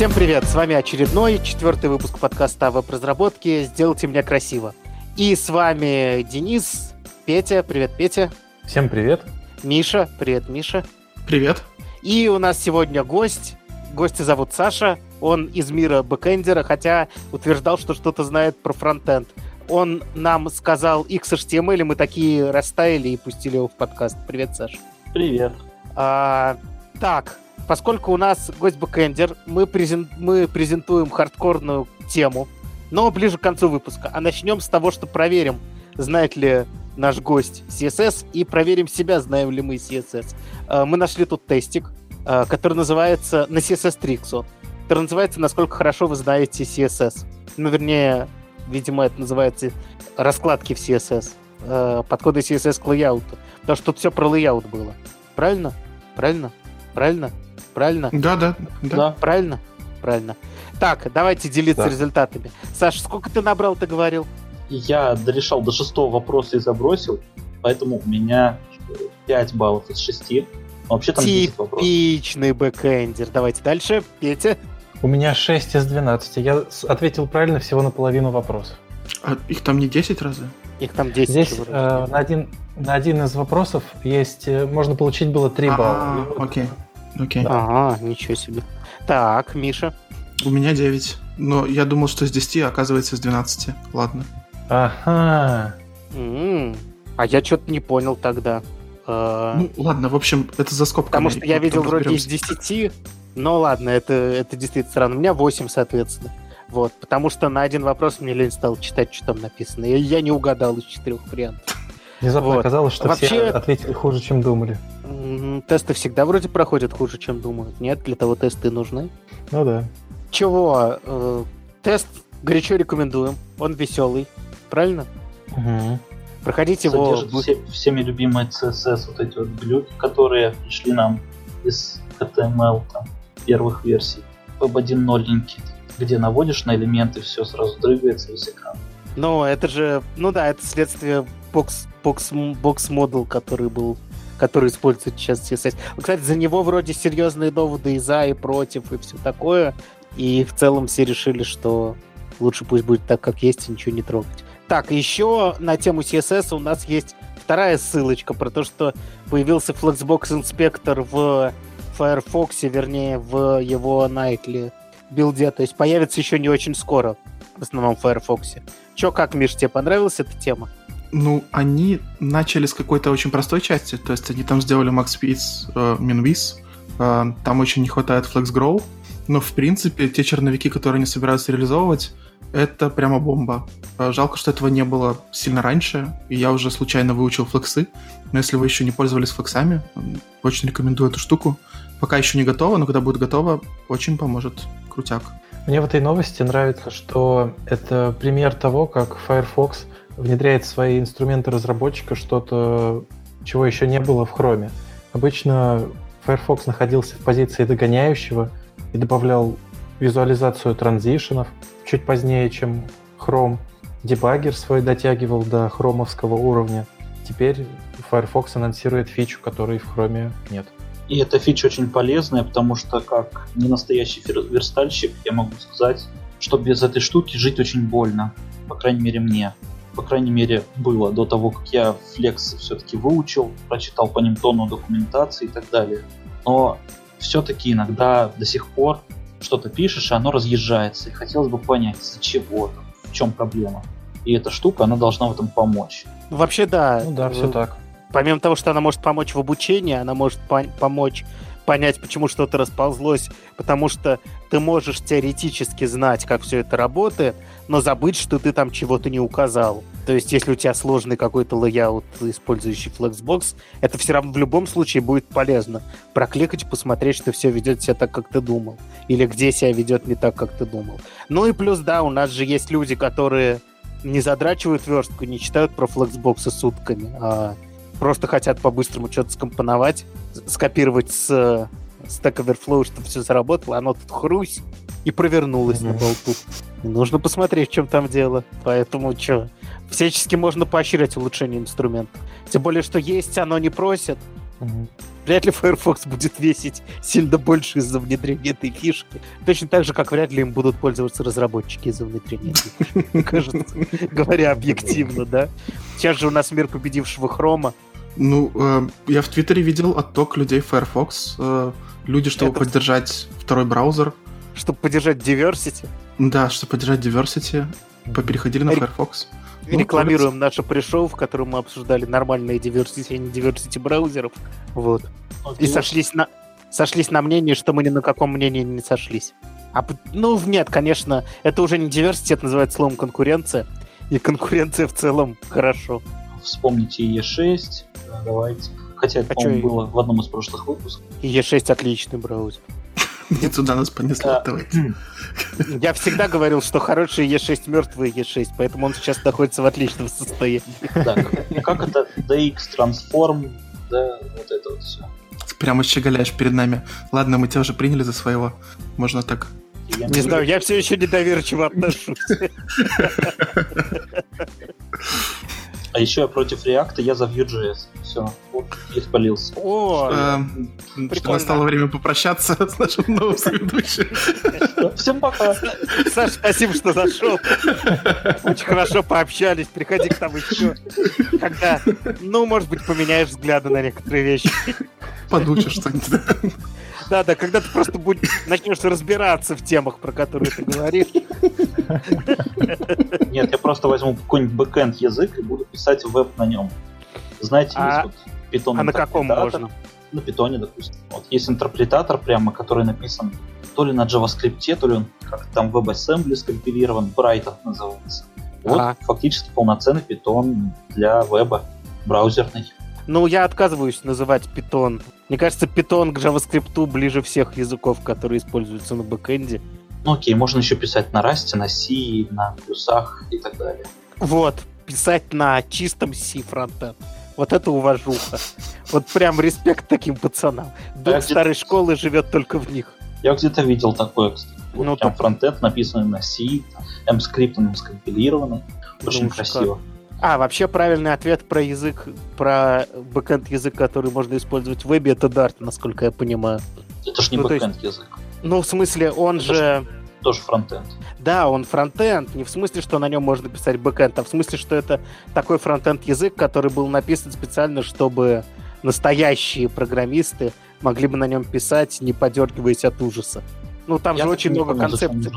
Всем привет! С вами очередной четвертый выпуск подкаста о веб-разработке «Сделайте меня красиво». И с вами Денис, Петя. Привет, Петя. Всем привет. Миша. Привет, Миша. Привет. И у нас сегодня гость. Гостя зовут Саша. Он из мира бэкэндера, хотя утверждал, что что-то знает про фронтенд. Он нам сказал XHTML, и мы такие растаяли и пустили его в подкаст. Привет, Саша. Привет. А, так, поскольку у нас гость бэкэндер, мы, презент, мы презентуем хардкорную тему, но ближе к концу выпуска. А начнем с того, что проверим, знает ли наш гость CSS, и проверим себя, знаем ли мы CSS. А, мы нашли тут тестик, а, который называется на CSS Tricks, который называется «Насколько хорошо вы знаете CSS». Ну, вернее, видимо, это называется раскладки в CSS, а, подходы CSS к layout у. Потому что тут все про layout было. Правильно? Правильно? Правильно? Правильно? Да, да, да. Да. Правильно? Правильно. Так, давайте делиться Да. результатами. Саша, сколько ты набрал, ты говорил? Я дорешал до шестого вопроса и забросил, поэтому у меня 5 баллов из 6. Вообще там 10 вопросов. Типичный бэкэндер. Давайте дальше. Петя. У меня 6 из 12. Я ответил правильно всего на половину вопросов. А их там не 10 разве? Их там 10. Здесь э, на, один, на один из вопросов есть, э, можно получить было 3 А, балла. Вот- окей. Окей. Ага, ничего себе. Так, Миша. У меня 9. Но я думал, что с 10, а оказывается с 12. Ладно. Ага. М, А я что-то не понял тогда. Э, Ну, ладно, в общем, это за скобками. Потому что я видел вроде из разберемся. 10, но ладно, это, это действительно странно. У меня 8, соответственно. Вот, потому что на один вопрос мне лень стал читать, что там написано. И я не угадал из четырех вариантов. Внезапно Вот. оказалось, что Вообще- все ответили хуже, чем думали. Тесты всегда вроде проходят хуже, чем думают. Нет, для того тесты нужны. Ну да. Чего? э, Тест горячо рекомендуем. Он веселый. Правильно? Мгм. Проходите его. Содержит все- всеми любимые CSS, вот эти вот глюки, которые пришли нам из HTML там, первых версий. Web1 новенький, где наводишь на элементы, все сразу дрыгается весь экран. Ну, это же, ну да, это следствие бокс, бокс, бокс модел, который был, который использует сейчас CSS. Кстати, за него вроде серьезные доводы и за, и против, и все такое. И в целом все решили, что лучше пусть будет так, как есть, и ничего не трогать. Так, еще на тему CSS у нас есть вторая ссылочка про то, что появился Flexbox Inspector в Firefox, вернее, в его Nightly билде. То есть появится еще не очень скоро, в основном в Firefox. Че, как, Миш, тебе понравилась эта тема? Ну, они начали с какой-то очень простой части. То есть они там сделали Max Speeds, э, MinWiz. Э, там очень не хватает FlexGrow. Но, в принципе, те черновики, которые они собираются реализовывать, это прямо бомба. Э, Жалко, что этого не было сильно раньше, и я уже случайно выучил флексы. Но если вы еще не пользовались флексами, очень рекомендую эту штуку. Пока еще не готово, но когда будет готово, очень поможет. Крутяк. Мне в этой новости нравится, что это пример того, как Firefox внедряет в свои инструменты разработчика что-то, чего еще не было в Chrome. Обычно Firefox находился в позиции догоняющего и добавлял визуализацию транзишенов чуть позднее, чем Chrome. Дебаггер свой дотягивал до хромовского уровня. Теперь Firefox анонсирует фичу, которой в Chrome нет. И эта фича очень полезная, потому что как не настоящий верстальщик, я могу сказать, что без этой штуки жить очень больно. По крайней мере мне. По крайней мере было до того, как я флекс все-таки выучил, прочитал по ним тонну документации и так далее. Но все-таки иногда до сих пор что-то пишешь, и оно разъезжается. И хотелось бы понять, из-за чего, там, в чем проблема. И эта штука, она должна в этом помочь. Вообще, да. Ну да, все Э, так. Помимо того, что она может помочь в обучении, она может пон- помочь понять, почему что-то расползлось, потому что ты можешь теоретически знать, как все это работает, но забыть, что ты там чего-то не указал. То есть, если у тебя сложный какой-то layout, использующий Flexbox, это все равно в любом случае будет полезно. Прокликать, посмотреть, что все ведет себя так, как ты думал. Или где себя ведет не так, как ты думал. Ну и плюс, да, у нас же есть люди, которые не задрачивают верстку, не читают про флексбоксы сутками, а просто хотят по-быстрому что-то скомпоновать, скопировать с Stack Overflow, чтобы все заработало, оно тут хрусь и провернулось на болту. Нужно посмотреть, в чем там дело. Поэтому что, всячески можно поощрять улучшение инструмента. Тем более, что есть оно не просит. Вряд ли Firefox будет весить сильно больше из-за внедрения этой фишки. Точно так же, как вряд ли им будут пользоваться разработчики из-за внедрения этой фишки, кажется, говоря объективно, да? Сейчас же у нас мир победившего хрома. Ну, э, я в Твиттере видел отток людей Firefox. Э, люди, чтобы Это- поддержать второй браузер, Чтобы поддержать diversity, да, чтобы поддержать diversity, переходили на Firefox. Ну, рекламируем наше пришел, в котором мы обсуждали нормальные diversity, а не diversity браузеров. Вот. Ну, И сошлись на, сошлись на мнении, что мы ни на каком мнении не сошлись. А, ну, нет, конечно, это уже не diversity, это называется словом конкуренция. И конкуренция в целом хорошо. Вспомните Е6, да, давайте. Хотя это, А по-моему, чё было в одном из прошлых выпусков. И E6 отличный браузер. Не туда нас понесло, Да. давайте. Я всегда говорил, что хороший E6 мертвый E6, поэтому он сейчас находится в отличном состоянии. Да, как, это DX Transform, да, вот это вот все. Прямо щеголяешь перед нами. Ладно, мы тебя уже приняли за своего. Можно так. Не знаю, я все еще недоверчиво отношусь. А еще я против React, я за Vue.js. Все, вот, и спалился. О, Эм, что прикольно. настало время попрощаться с нашим новым соведущим. Всем пока. Саш, спасибо, что зашел. Очень хорошо пообщались. Приходи к нам еще. Когда, ну, может быть, поменяешь взгляды на некоторые вещи. Подучишь что-нибудь. Да. Да, да, когда ты просто будь- начнешь разбираться в темах, про которые ты говоришь. Нет, я просто возьму какой-нибудь бэкэнд язык и буду писать веб на нем. Знаете, А- есть вот Python А на каком можно? На питоне, допустим. Вот есть интерпретатор прямо, который написан то ли на JavaScript, то ли он как там WebAssembly скомпилирован, Brighton называется. Вот Ага. фактически полноценный питон для веба, браузерный. Ну, я отказываюсь называть Python. Мне кажется, Python к JavaScript ближе всех языков, которые используются на бэкэнде. Ну окей, можно еще писать на Rust, на C, на плюсах и так далее. Вот, писать на чистом C фронтенд. Вот это уважуха. Вот прям респект таким пацанам. Дух старой школы живет только в них. Я где-то видел такое, кстати. Вот Ну, прям так- фронтенд написанный на C, Emscripten ом скомпилированный. Очень Ну, красиво. А, вообще правильный ответ про язык, про бэкэнд язык, который можно использовать в вебе, это Dart, насколько я понимаю. Это ж не Ну, то есть- бэкэнд язык, Ну, в смысле, он Это же... тоже фронтенд. Да, он фронтенд, не в смысле, что на нем можно писать бэкэнд, а в смысле, что это такой фронтенд язык, который был написан специально, чтобы настоящие программисты могли бы на нем писать, не подергиваясь от ужаса. Ну, там Я же очень много концепций.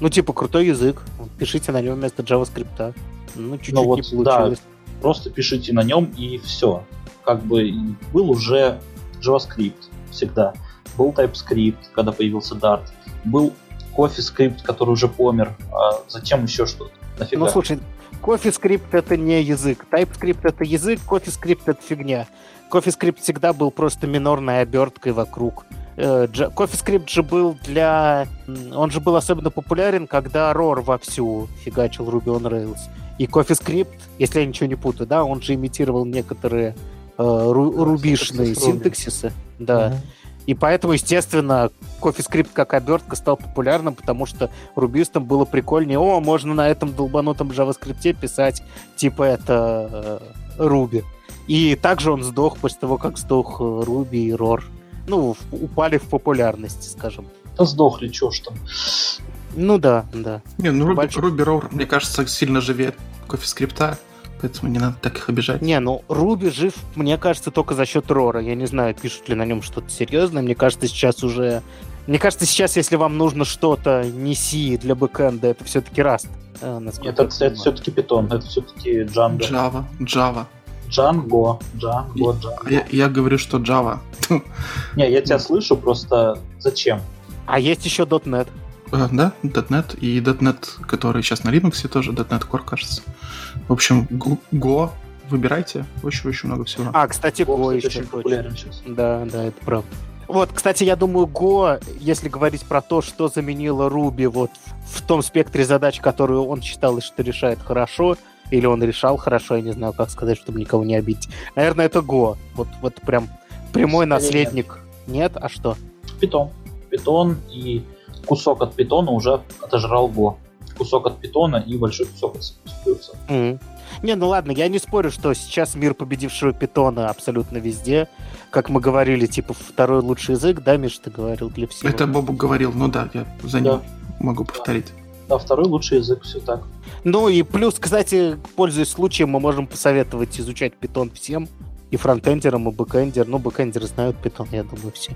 Ну, типа, крутой язык. Пишите на нем вместо JavaScript. Ну, чуть-чуть Ну вот, не получилось. Просто пишите на нем и все. Как бы был уже JavaScript всегда. Был TypeScript, когда появился Dart. Был CoffeeScript, который уже помер. А затем еще что-то. Нафига? Ну, слушай, CoffeeScript это не язык. TypeScript это язык, CoffeeScript это фигня. CoffeeScript всегда был просто минорной оберткой вокруг. Э, CoffeeScript же был для... Он же был особенно популярен, когда Roar вовсю фигачил Ruby on Rails. И CoffeeScript, если я ничего не путаю, да, он же имитировал некоторые э, ру- рубишные синтаксисы. Да. Мгм. И поэтому, естественно, CoffeeScript как обертка стал популярным, потому что рубистам было прикольнее. О, можно на этом долбанутом JavaScript писать, типа это э, Ruby. И также он сдох после того, как сдох э, Ruby и Roar. Ну, упали в популярности, скажем. Да сдохли, чё ж там. Ну да, да. Не, ну Ruby, Большой- Ruby Roar, мне кажется, сильно живее CoffeeScript, поэтому не надо так их обижать. Не, ну Руби жив, мне кажется, только за счет Рора. Я не знаю, пишут ли на нем что-то серьезное. Мне кажется, сейчас уже... Мне кажется, сейчас, если вам нужно что-то не C для бэкэнда, это все-таки Rust. э, насколько Это, это все-таки Python, это все-таки Django. Java, Java. Django, Django, Django. Я, я говорю, что Java. Не, я тебя слышу, просто зачем? А есть еще .NET. Э, Да, .NET и .NET, который сейчас на Linux тоже, .NET Core, кажется. В общем, Go, выбирайте, очень-очень много всего. А, кстати, Go, Go кстати, еще очень популярен сейчас. Да, да, это правда. Вот, кстати, я думаю, Go, если говорить про то, что заменило Ruby вот в, в том спектре задач, которую он считал, что решает хорошо, или он решал хорошо, я не знаю, как сказать, чтобы никого не обидеть. Наверное, это Go. Вот, вот прям прямой Скорее наследник. Нет. А что? Python. Python и кусок от питона уже отожрал Go. Кусок от питона и большой кусок от. Мгм. Не, ну ладно, я не спорю, что сейчас мир победившего питона абсолютно везде. Как мы говорили, типа второй лучший язык, да, Миш, ты говорил для всего? Это Бобу говорил, ну да, я за ним могу повторить. Да, второй лучший язык, все так. Ну и плюс, кстати, пользуясь случаем, мы можем посоветовать изучать питон всем, и фронтендерам, и бэкендер. Ну, бэкендеры знают питон, я думаю, все.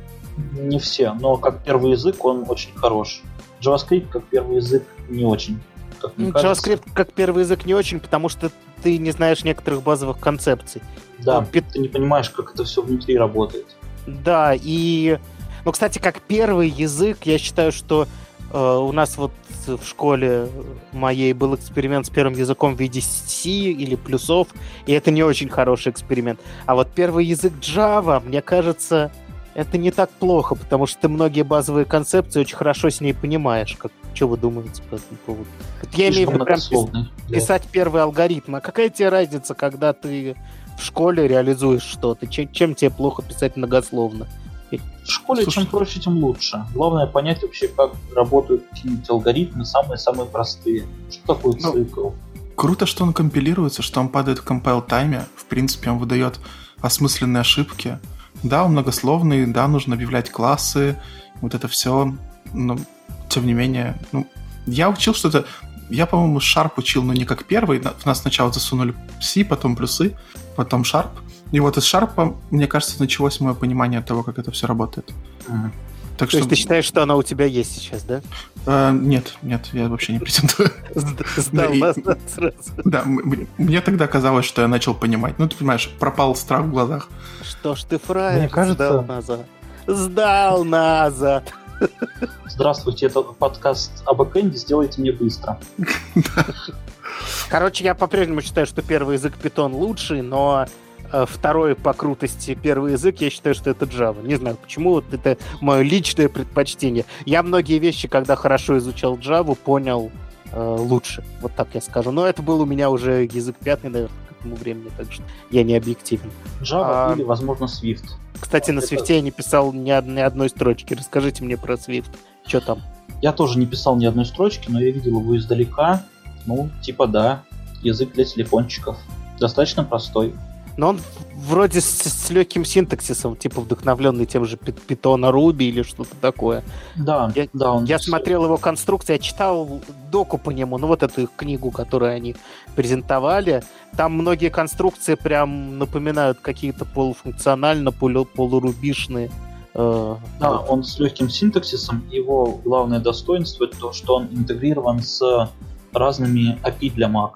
Не все, но как первый язык он очень хорош. JavaScript как первый язык не очень. Как мне JavaScript кажется. как первый язык не очень, потому что ты не знаешь некоторых базовых концепций. Да, Ну, пит- ты не понимаешь, как это все внутри работает. Да, и... Ну, кстати, как первый язык, я считаю, что э, у нас вот в школе моей был эксперимент с первым языком в виде C или плюсов, и это не очень хороший эксперимент. А вот первый язык Java, мне кажется, это не так плохо, потому что ты многие базовые концепции очень хорошо с ней понимаешь. Как, что вы думаете по этому поводу? Вот я имею в виду прям пис- писать первый алгоритм. А какая тебе разница, когда ты в школе реализуешь что-то? Чем, чем тебе плохо писать многословно? В школе Слушай, чем проще, тем лучше. Главное понять вообще, как работают какие-нибудь алгоритмы, самые-самые простые. Что такое Ну, цикл? Круто, что он компилируется, что он падает в compile тайме. В принципе, он выдает осмысленные ошибки. Да, он многословный, да, нужно объявлять классы, вот это все. Но, тем не менее, ну, я учил что-то... Я, по-моему, Sharp учил, но не как первый. В нас сначала засунули C, потом плюсы, потом Sharp. И вот из Sharp, мне кажется, началось мое понимание того, как это все работает. М. Так То что... есть ты считаешь, что она у тебя есть сейчас, да? э, нет, нет, я вообще не претендую. Сд- Сдал назад сразу. Да, мне тогда казалось, что я начал понимать. Ну, ты понимаешь, пропал страх в глазах. Что ж ты, фраер, Мне кажется- сдал назад. Сдал назад. Здравствуйте, это подкаст о бэкэнде, сделайте мне быстро. Короче, я по-прежнему считаю, что первый язык Python лучший, но второй по крутости первый язык, я считаю, что это Java. Не знаю почему, вот это мое личное предпочтение. Я многие вещи, когда хорошо изучал Java, понял э, лучше. Вот так я скажу. Но это был у меня уже язык пятый, наверное, к этому времени, так что я не объективен. Java А- или, возможно, Swift. Кстати, на Это- Свифте я не писал ни, ни одной строчки. Расскажите мне про Swift. Что там? Я тоже не писал ни одной строчки, но я видел его издалека. Ну, типа да, язык для телефончиков. Достаточно простой. Но он вроде с, с легким синтаксисом, типа вдохновленный тем же Пи- Python Ruby или что-то такое. Да, Я- да, он Я смотрел его конструкцию, я читал доку по нему, ну вот эту их книгу, которую они презентовали. Там многие конструкции прям напоминают какие-то полуфункционально, полу- полурубишные. э, Да, вот. он с легким синтаксисом. Его главное достоинство это то, что он интегрирован с разными API для Mac.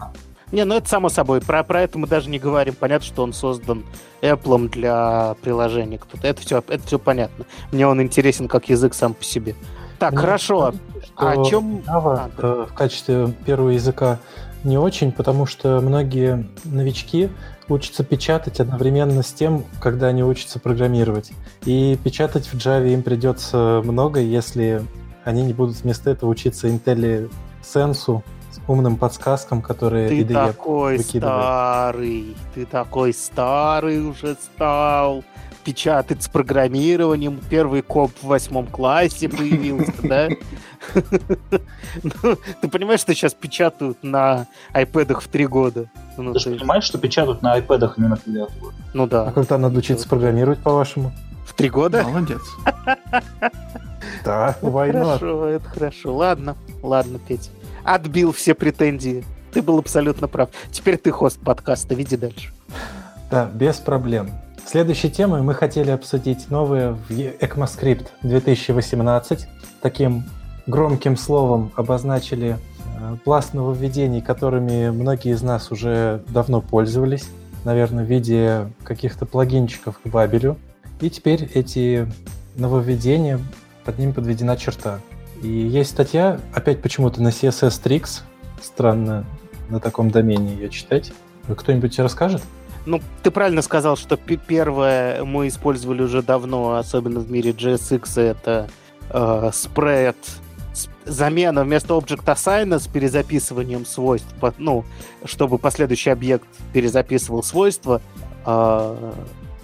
Не, ну это само собой. Про, про это мы даже не говорим. Понятно, что он создан Apple для приложения. Кто-то. Это все, это все понятно. Мне он интересен как язык сам по себе. Так, Мне хорошо. А о чем... Java А, да. э, в качестве первого языка не очень, потому что многие новички учатся печатать одновременно с тем, когда они учатся программировать. И печатать в Java им придется много, если они не будут вместо этого учиться IntelliSense с умным подсказкам, которые Ты IDE такой выкидывает. старый, ты такой старый уже стал. Печатать с программированием. Первый коп в восьмом классе появился, да? Ну, Ты понимаешь, что сейчас печатают на айпэдах в три года? Ну, Ты же понимаешь, что печатают на iPad, а не на клавиатуре? ну А да. когда надо учиться программировать, по-вашему? В три года? Молодец. Да, Это хорошо, это хорошо. Ладно, ладно, Петя. Отбил все претензии. Ты был абсолютно прав. Теперь ты хост подкаста, веди дальше. Да, без проблем. Следующей темой мы хотели обсудить новое в ECMAScript 2018. Таким громким словом обозначили э, пласт нововведений, которыми многие из нас уже давно пользовались, наверное, в виде каких-то плагинчиков к Бабелю. И теперь эти нововведения, под ними подведена черта. И есть статья, опять почему-то на CSS Tricks, странно на таком домене ее читать. Кто-нибудь расскажет? Ну, ты правильно сказал, что первое мы использовали уже давно, особенно в мире JSX, это э, спред, замена вместо Object Assign с перезаписыванием свойств, ну, чтобы последующий объект перезаписывал свойства, э,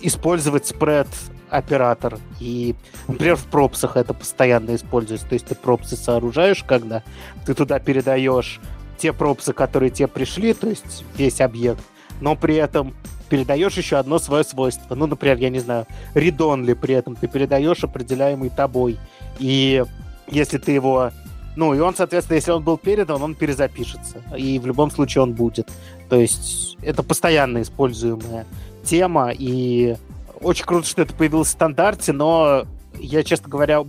использовать спред оператор. И, например, в пропсах это постоянно используется. То есть ты пропсы сооружаешь, когда ты туда передаешь те пропсы, которые тебе пришли, то есть весь объект, но при этом передаешь еще одно свое свойство. Ну, например, я не знаю, read при этом ты передаешь определяемый тобой. И если ты его... Ну, и он, соответственно, если он был передан, он перезапишется. И в любом случае он будет. То есть это постоянно используемая тема, и очень круто, что это появилось в стандарте, но я, честно говоря,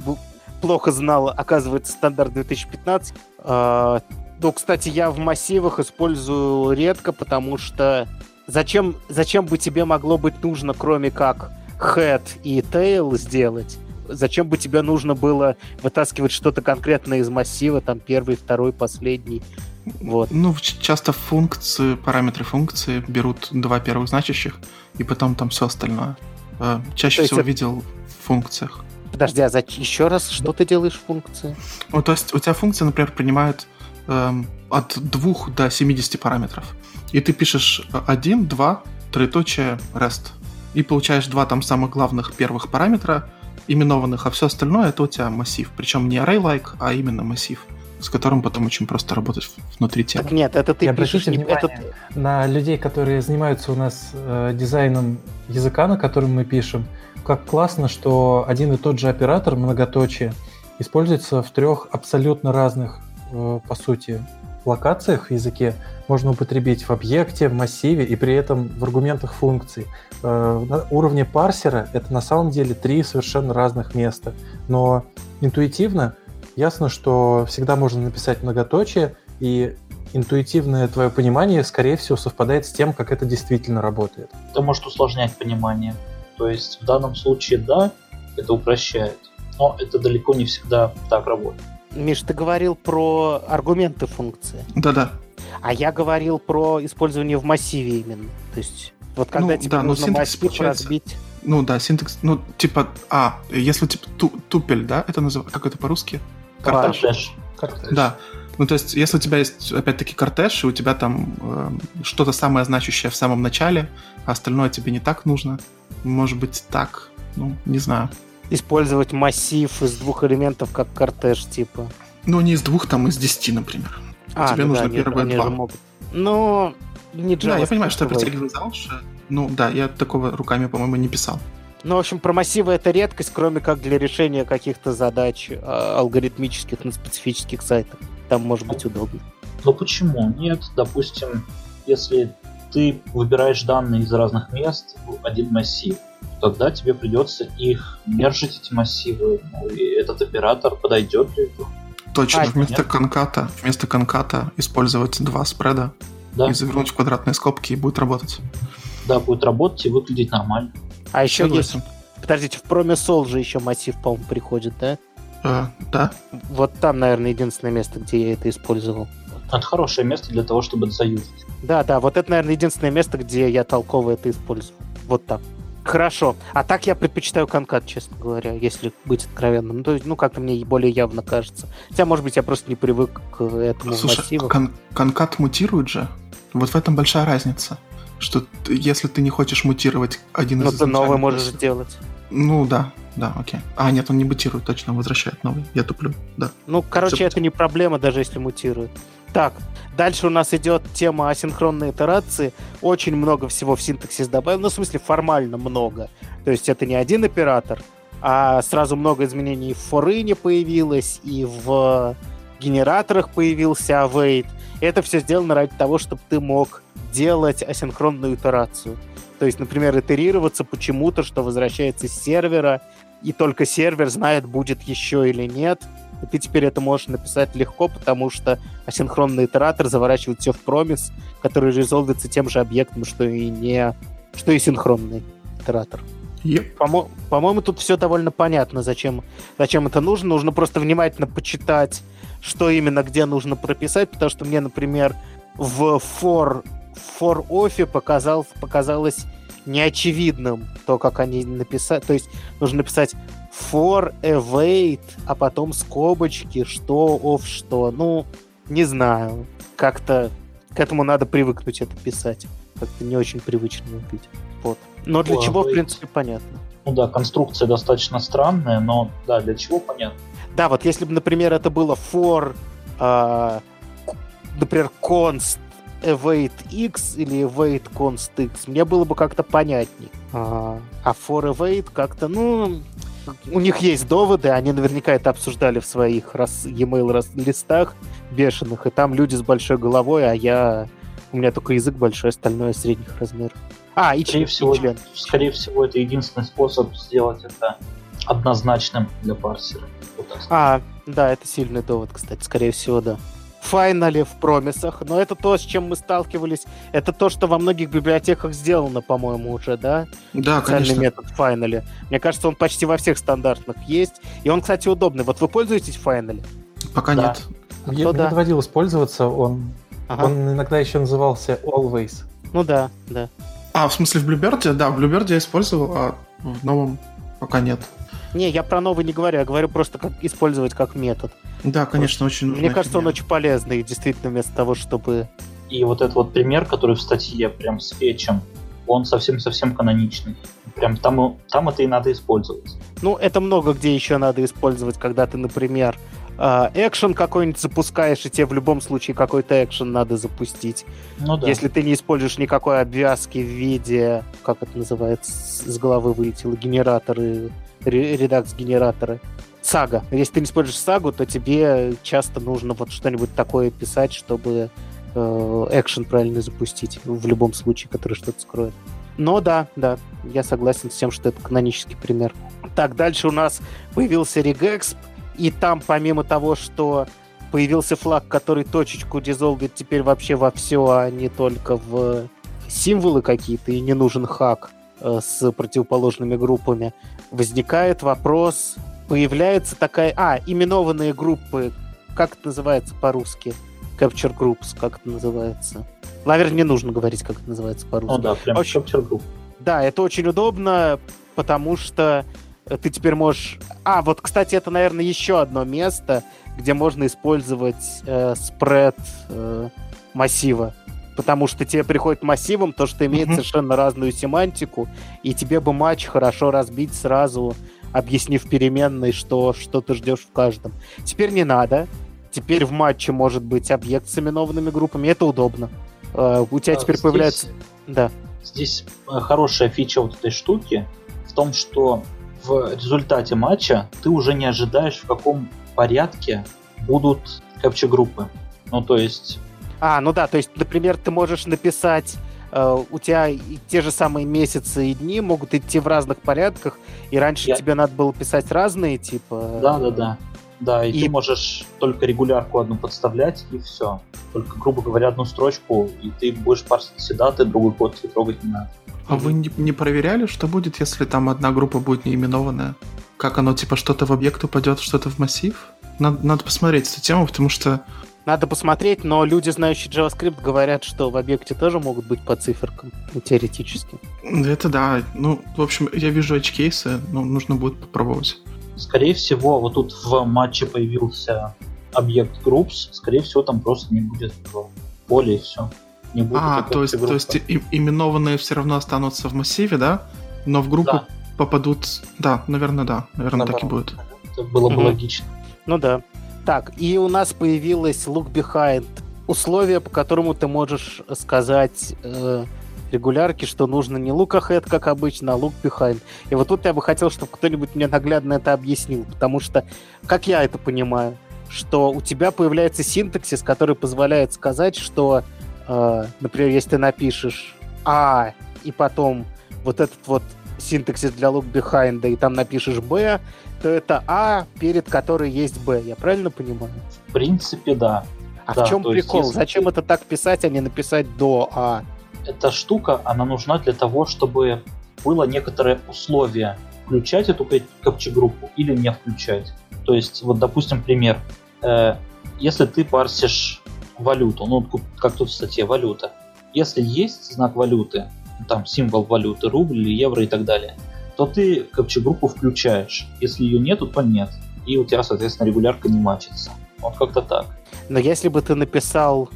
плохо знал, оказывается, стандарт 2015. А, ну, кстати, я в массивах использую редко, потому что зачем, зачем бы тебе могло быть нужно, кроме как head и tail сделать? Зачем бы тебе нужно было вытаскивать что-то конкретное из массива, там первый, второй, последний? Вот. Ну, часто функции, параметры функции берут два первых значащих, и потом там все остальное. А, чаще всего это... видел в функциях. Подожди, а за... еще раз, что ты делаешь в функции? Ну, то есть у тебя функция, например, принимает эм, от 2 до 70 параметров. И ты пишешь 1, 2, троеточие, REST. И получаешь два там самых главных первых параметра, именованных, а все остальное это у тебя массив. Причем не array-like, а именно массив с которым потом очень просто работать внутри темы. Так нет, это ты и пишешь... Не, этот... на людей, которые занимаются у нас э, дизайном языка, на котором мы пишем, как классно, что один и тот же оператор многоточие используется в трех абсолютно разных, э, по сути, локациях в языке. Можно употребить в объекте, в массиве и при этом в аргументах функций. Э, на уровне парсера это на самом деле три совершенно разных места. Но интуитивно ясно, что всегда можно написать многоточие, и интуитивное твое понимание, скорее всего, совпадает с тем, как это действительно работает. Это может усложнять понимание. То есть в данном случае да, это упрощает, но это далеко не всегда так работает. Миш, ты говорил про аргументы функции. Да-да. А я говорил про использование в массиве именно. То есть вот когда ну, тебе да, нужно массив получается... разбить... Ну да, синтекс, ну типа, а, если типа ту, тупель, да, это называется, как это по-русски? Картеж. Да. Ну, то есть, если у тебя есть, опять-таки, кортеж, и у тебя там э, что-то самое значащее в самом начале, а остальное тебе не так нужно, может быть, так, ну, не знаю. Использовать массив из двух элементов, как кортеж, типа. Ну, не из двух, там, из десяти, например. А, тебе ну нужно да, первые нет, два. Могут... Ну, не Java. Да, я понимаю, что я притягиваю за уши. Ну, да, я такого руками, по-моему, не писал. Ну, в общем, про массивы это редкость, кроме как для решения каких-то задач э, алгоритмических на специфических сайтах. Там может быть удобно. Ну почему? Нет, допустим, если ты выбираешь данные из разных мест в один массив, тогда тебе придется их мержить, эти массивы. Ну, и этот оператор подойдет для этого. Точно, а, вместо конката, вместо конката использовать два спреда да. и завернуть в квадратные скобки и будет работать. Да, будет работать и выглядеть нормально. А еще Согласен. есть... Подождите, в Промисол же еще массив, по-моему, приходит, да? А, да. Вот там, наверное, единственное место, где я это использовал. Это хорошее место для того, чтобы это заюзать. Да, да, вот это, наверное, единственное место, где я толково это использовал. Вот так. Хорошо. А так я предпочитаю конкат, честно говоря, если быть откровенным. Ну, то есть, ну, как-то мне более явно кажется. Хотя, может быть, я просто не привык к этому Слушай, массиву. Кон- конкат мутирует же. Вот в этом большая разница что если ты не хочешь мутировать один Но из Но ты новый можешь сделать. Ну да, да, окей. А, нет, он не мутирует, точно, возвращает новый. Я туплю, да. Ну, короче, Все это не проблема, даже если мутирует. Так, дальше у нас идет тема асинхронной итерации. Очень много всего в синтаксис добавил. Ну, в смысле, формально много. То есть это не один оператор, а сразу много изменений в форыне появилось, и в генераторах появился await. Это все сделано ради того, чтобы ты мог делать асинхронную итерацию. То есть, например, итерироваться почему-то, что возвращается с сервера, и только сервер знает, будет еще или нет. И ты теперь это можешь написать легко, потому что асинхронный итератор заворачивает все в промис, который резолвится тем же объектом, что и не что и синхронный итератор. Yep. По- по-моему, тут все довольно понятно, зачем, зачем это нужно. Нужно просто внимательно почитать, что именно где нужно прописать, потому что мне, например, в for for off показал, показалось неочевидным то, как они написали. То есть нужно написать for await, а потом скобочки, что off что. Ну, не знаю. Как-то к этому надо привыкнуть это писать. Как-то не очень привычно выглядит. Вот. Но для for чего, await. в принципе, понятно. Ну да, конструкция достаточно странная, но да, для чего понятно. Да, вот если бы, например, это было for... Э, например, const await x или await const x, мне было бы как-то понятней. А, а for await как-то, ну, у них есть доводы, они наверняка это обсуждали в своих раз, e-mail раз, листах бешеных, и там люди с большой головой, а я... У меня только язык большой, остальное средних размеров. А, и скорее, всего, член. скорее всего, это единственный способ сделать это однозначным для парсера. а, да, это сильный довод, кстати, скорее всего, да. Файнале в промисах, но это то, с чем мы сталкивались. Это то, что во многих библиотеках сделано, по-моему, уже, да? Да, Специальный конечно. метод Файнале. Мне кажется, он почти во всех стандартных есть. И он, кстати, удобный. Вот вы пользуетесь Файнале? Пока Да. нет. А Мне кто да? доводилось пользоваться, он, Ага. он иногда еще назывался Always. Ну да, да. А, в смысле в Bluebird? Да, в Bluebird я использовал, а в новом пока нет. Не, я про новый не говорю, я говорю просто как использовать как метод. Да, конечно, очень нужно. Мне кажется, он очень полезный, действительно, вместо того, чтобы... И вот этот вот пример, который в статье прям с фетчем, он совсем-совсем каноничный. Прям там, там это и надо использовать. Ну, это много где еще надо использовать, когда ты, например, а, экшен какой-нибудь запускаешь, и тебе в любом случае какой-то экшен надо запустить. Ну да. Если ты не используешь никакой обвязки в виде, как это называется, с головы вылетело, генераторы, ре- редакс-генераторы. Сага. Если ты не используешь сагу, то тебе часто нужно вот что-нибудь такое писать, чтобы э, экшен правильно запустить в любом случае, который что-то скроет. Но да, да, я согласен с тем, что это канонический пример. Так, дальше у нас появился Regex, и там помимо того, что появился флаг, который точечку дизолвит теперь вообще во все, а не только в символы какие-то, и не нужен хак э, с противоположными группами, возникает вопрос, появляется такая... А, именованные группы, как это называется по-русски? Capture Groups, как это называется? Наверное, не нужно говорить, как это называется по-русски. Ну да, прям общем, capture group. Да, это очень удобно, потому что ты теперь можешь... А, вот, кстати, это, наверное, еще одно место, где можно использовать э, спред э, массива. Потому что тебе приходит массивом то, что имеет Мгм. совершенно разную семантику, и тебе бы матч хорошо разбить сразу, объяснив переменной, что, что ты ждешь в каждом. Теперь не надо. Теперь в матче может быть объект с именованными группами. Это удобно. Э, у тебя А, теперь здесь- появляется... Да. Здесь э, хорошая фича вот этой штуки в том, что в результате матча ты уже не ожидаешь, в каком порядке будут капча группы. Ну, то есть, А, ну да, то есть, например, ты можешь написать, у тебя и те же самые месяцы и дни могут идти в разных порядках, и раньше Я- тебе надо было писать разные, типа... да, да, да. Да, и, И- ты можешь только регулярку одну подставлять, и все. Только, грубо говоря, одну строчку, и ты будешь парсить все даты, другой код тебе трогать не надо. А вы не, не проверяли, что будет, если там одна группа будет неименованная? Как оно, типа, что-то в объект упадет, что-то в массив? Надо, надо посмотреть эту тему, потому что... Надо посмотреть, но люди, знающие JavaScript, говорят, что в объекте тоже могут быть по циферкам, ну, теоретически. Это да. Ну, в общем, я вижу edge-кейсы, но нужно будет попробовать. Скорее всего, вот тут в матче появился объект groups, скорее всего, там просто не будет поля и все. Не будет А, то есть, то есть и- именованные все равно останутся в массиве, да? Но в группу Да. попадут... Да, наверное, да. Наверное, так и Наоборот. будет. Это было бы Мгм. логично. Ну да. Так, и у нас появилось look behind. Условие, по которому ты можешь сказать э, регулярке, что нужно не look ahead, как обычно, а look behind. И вот тут я бы хотел, чтобы кто-нибудь мне наглядно это объяснил, потому что, как я это понимаю, что у тебя появляется синтаксис, который позволяет сказать, что, э, например, если ты напишешь А, и потом вот этот вот синтаксис для look behind, и там напишешь Б, то это А, перед которой есть Б. Я правильно понимаю? В принципе, да. А Да, в чем есть, прикол? если Зачем ты- это так писать, а не написать до А? Эта штука, она нужна для того, чтобы было некоторое условие включать эту капча-группу или не включать. То есть, вот, допустим, пример. Э, если ты парсишь валюту, ну, как тут в статье, валюта. Если есть знак валюты, там символ валюты, рубль или евро и так далее, то ты капча-группу включаешь. Если ее нету, то нет. И у тебя, соответственно, регулярка не мачится. Вот как-то так. Но если бы ты написал...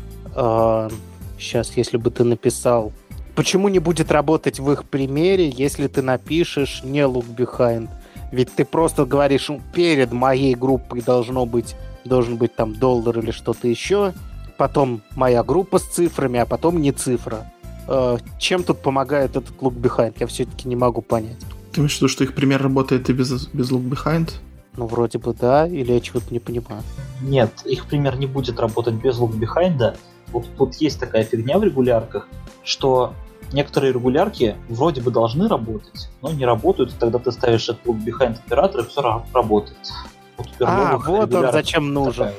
сейчас, если бы ты написал... Почему не будет работать в их примере, если ты напишешь не look behind? Ведь ты просто говоришь, «Ну, перед моей группой должно быть, должен быть там доллар или что-то еще, потом моя группа с цифрами, а потом не цифра. Э, чем тут помогает этот look behind? Я все-таки не могу понять. Ты имеешь в виду, что их пример работает и без, без look behind? Ну, вроде бы да, или я чего-то не понимаю. Нет, их пример не будет работать без look behind. Вот тут есть такая фигня в регулярках, что некоторые регулярки вроде бы должны работать, но не работают, и тогда ты ставишь этот look behind оператор, и все работает. А, вот он зачем нужен.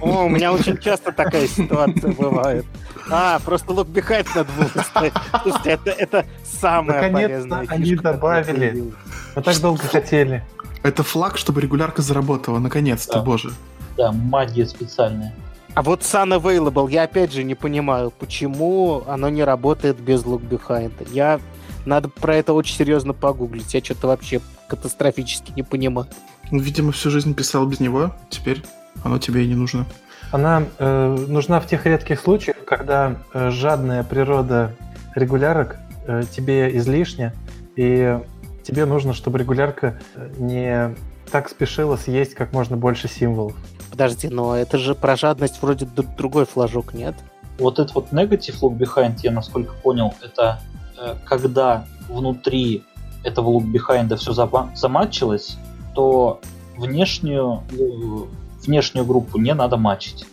О, у меня очень часто такая ситуация бывает. А, просто look behind надо было ставить. Слушайте, это, это самое полезное. они добавили. Мы так долго хотели. Это флаг, чтобы регулярка заработала, наконец-то, да. боже. Да, магия специальная. А вот Sun Available, я опять же не понимаю, почему оно не работает без Look Behind. Я... Надо про это очень серьезно погуглить. Я что-то вообще катастрофически не понимаю. Ну, видимо, всю жизнь писал без него, теперь оно тебе и не нужно. Она э, нужна в тех редких случаях, когда э, жадная природа регулярок э, тебе излишня, и тебе нужно, чтобы регулярка э, не так спешила съесть как можно больше символов. Подожди, но это же про жадность вроде другой флажок, нет? Вот этот вот negative look behind, я насколько понял, это э, когда внутри этого look behind все заматчилось, то внешнюю, внешнюю группу не надо матчить.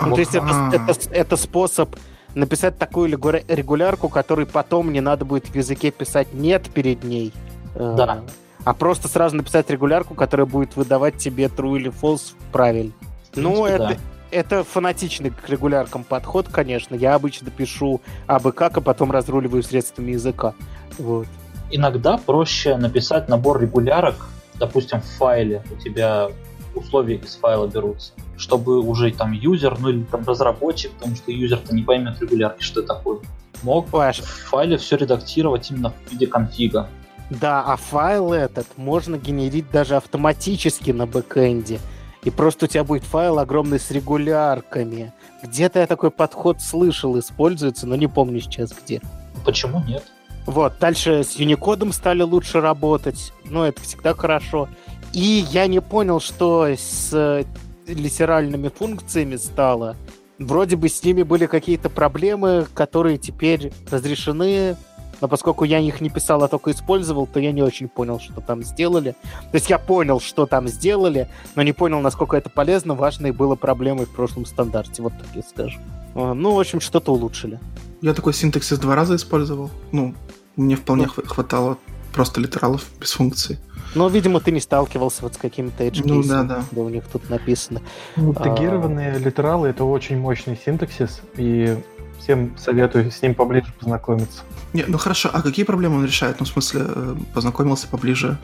Ну, то есть это, это, это способ написать такую регулярку, которой потом не надо будет в языке писать «нет» перед ней. Э, да. А просто сразу написать регулярку, которая будет выдавать тебе true или false правильно. Ну, это, да. это фанатичный к регуляркам подход, конечно. Я обычно пишу абы как, а потом разруливаю средствами языка. Вот. Иногда проще написать набор регулярок, допустим, в файле у тебя условия из файла берутся, чтобы уже там юзер, ну или там разработчик, потому что юзер-то не поймет регулярки, что это такое, мог Флэш. в файле все редактировать именно в виде конфига. Да, а файл этот можно генерить даже автоматически на бэкэнде. И просто у тебя будет файл огромный с регулярками. Где-то я такой подход слышал, используется, но не помню сейчас где. Почему нет? Вот, дальше с Unicode стали лучше работать. Ну, это всегда хорошо. И я не понял, что с литеральными функциями стало. Вроде бы с ними были какие-то проблемы, которые теперь разрешены но поскольку я их не писал, а только использовал, то я не очень понял, что там сделали. То есть я понял, что там сделали, но не понял, насколько это полезно, важной было проблемой в прошлом стандарте, вот так я скажу. А, ну, в общем, что-то улучшили. Я такой синтаксис два раза использовал. Ну, мне вполне ну. хватало просто литералов без функций. Ну, видимо, ты не сталкивался вот с какими-то edge Ну, да, да. Да, у них тут написано. Ну, тагированные а... литералы — это очень мощный синтаксис, и всем советую с ним поближе познакомиться. Не, ну хорошо, а какие проблемы он решает? Ну, в смысле, э, познакомился поближе,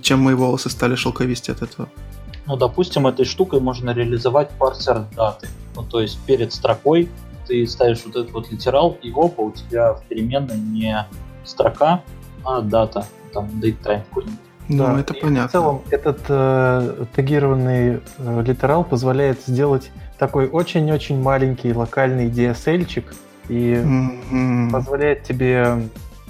чем мои волосы стали шелковистее от этого? Ну, допустим, этой штукой можно реализовать парсер даты. Ну, то есть перед строкой ты ставишь вот этот вот литерал, и опа, у тебя в переменной не строка, а дата, там, date time какой-нибудь. Да, ну, это и понятно. В целом, этот э, тагированный э, литерал позволяет сделать такой очень-очень маленький локальный DSL-чик, и mm-hmm. позволяет тебе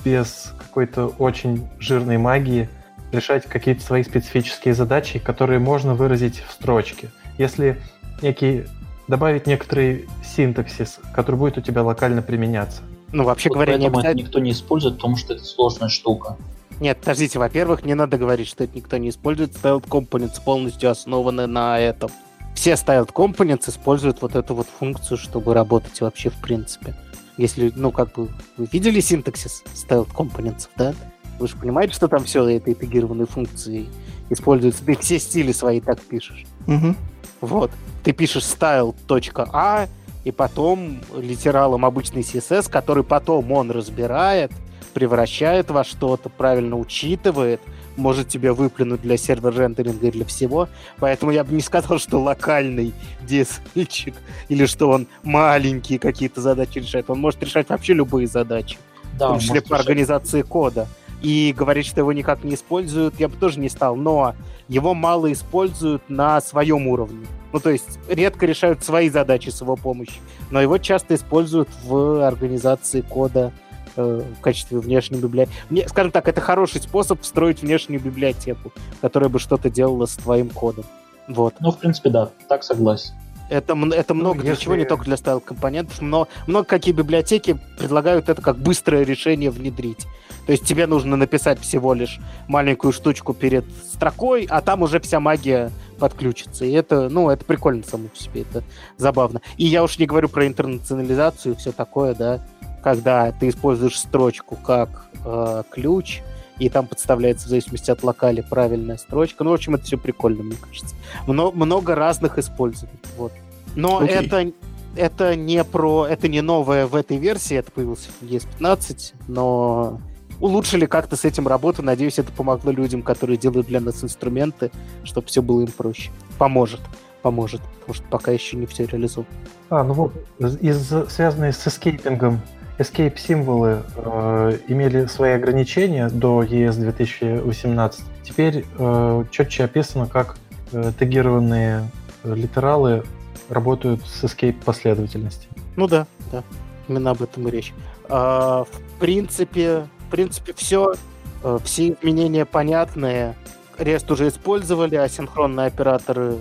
без какой-то очень жирной магии решать какие-то свои специфические задачи, которые можно выразить в строчке. Если некий добавить некоторый синтаксис, который будет у тебя локально применяться. Ну, вообще вот говоря, не обязательно... никто не использует, потому что это сложная штука. Нет, подождите, во-первых, не надо говорить, что это никто не использует. Styled Components полностью основаны на этом. Все Styled Components используют вот эту вот функцию, чтобы работать вообще в принципе. Если, ну, как бы, вы видели синтаксис styled components, да? Вы же понимаете, что там все этой интегрированной функции используется. Ты все стили свои так пишешь. Угу. Вот. Ты пишешь style.a, и потом литералом обычный CSS, который потом он разбирает, превращает во что-то, правильно учитывает, может тебе выплюнуть для сервер-рендеринга и для всего. Поэтому я бы не сказал, что локальный DSL или что он маленькие какие-то задачи решает. Он может решать вообще любые задачи. Да, в том числе по организации кода. И говорить, что его никак не используют, я бы тоже не стал. Но его мало используют на своем уровне. Ну, то есть редко решают свои задачи с его помощью. Но его часто используют в организации кода Э, в качестве внешней библиотеки. Скажем так, это хороший способ встроить внешнюю библиотеку, которая бы что-то делала с твоим кодом. Вот. Ну, в принципе, да, так согласен. Это, это много ну, для если... чего, не только для стайл компонентов, но много какие библиотеки предлагают это как быстрое решение внедрить. То есть тебе нужно написать всего лишь маленькую штучку перед строкой, а там уже вся магия подключится. И это, ну, это прикольно само по себе, это забавно. И я уж не говорю про интернационализацию и все такое, да, когда ты используешь строчку как э, ключ, и там подставляется в зависимости от локали правильная строчка. Ну, в общем, это все прикольно, мне кажется. Много, много разных использований. Вот. Но okay. это, это не про... Это не новое в этой версии, это появился в ES15, но улучшили как-то с этим работу. Надеюсь, это помогло людям, которые делают для нас инструменты, чтобы все было им проще. Поможет. Поможет, потому что пока еще не все реализовано. А, ну вот, из, связанные с эскейпингом, escape символы э, имели свои ограничения до ES 2018. Теперь э, четче описано, как э, тегированные литералы работают с escape последовательностью. Ну да, да, именно об этом и речь. А, в принципе, принципе, все, э, все изменения понятные. REST уже использовали, асинхронные операторы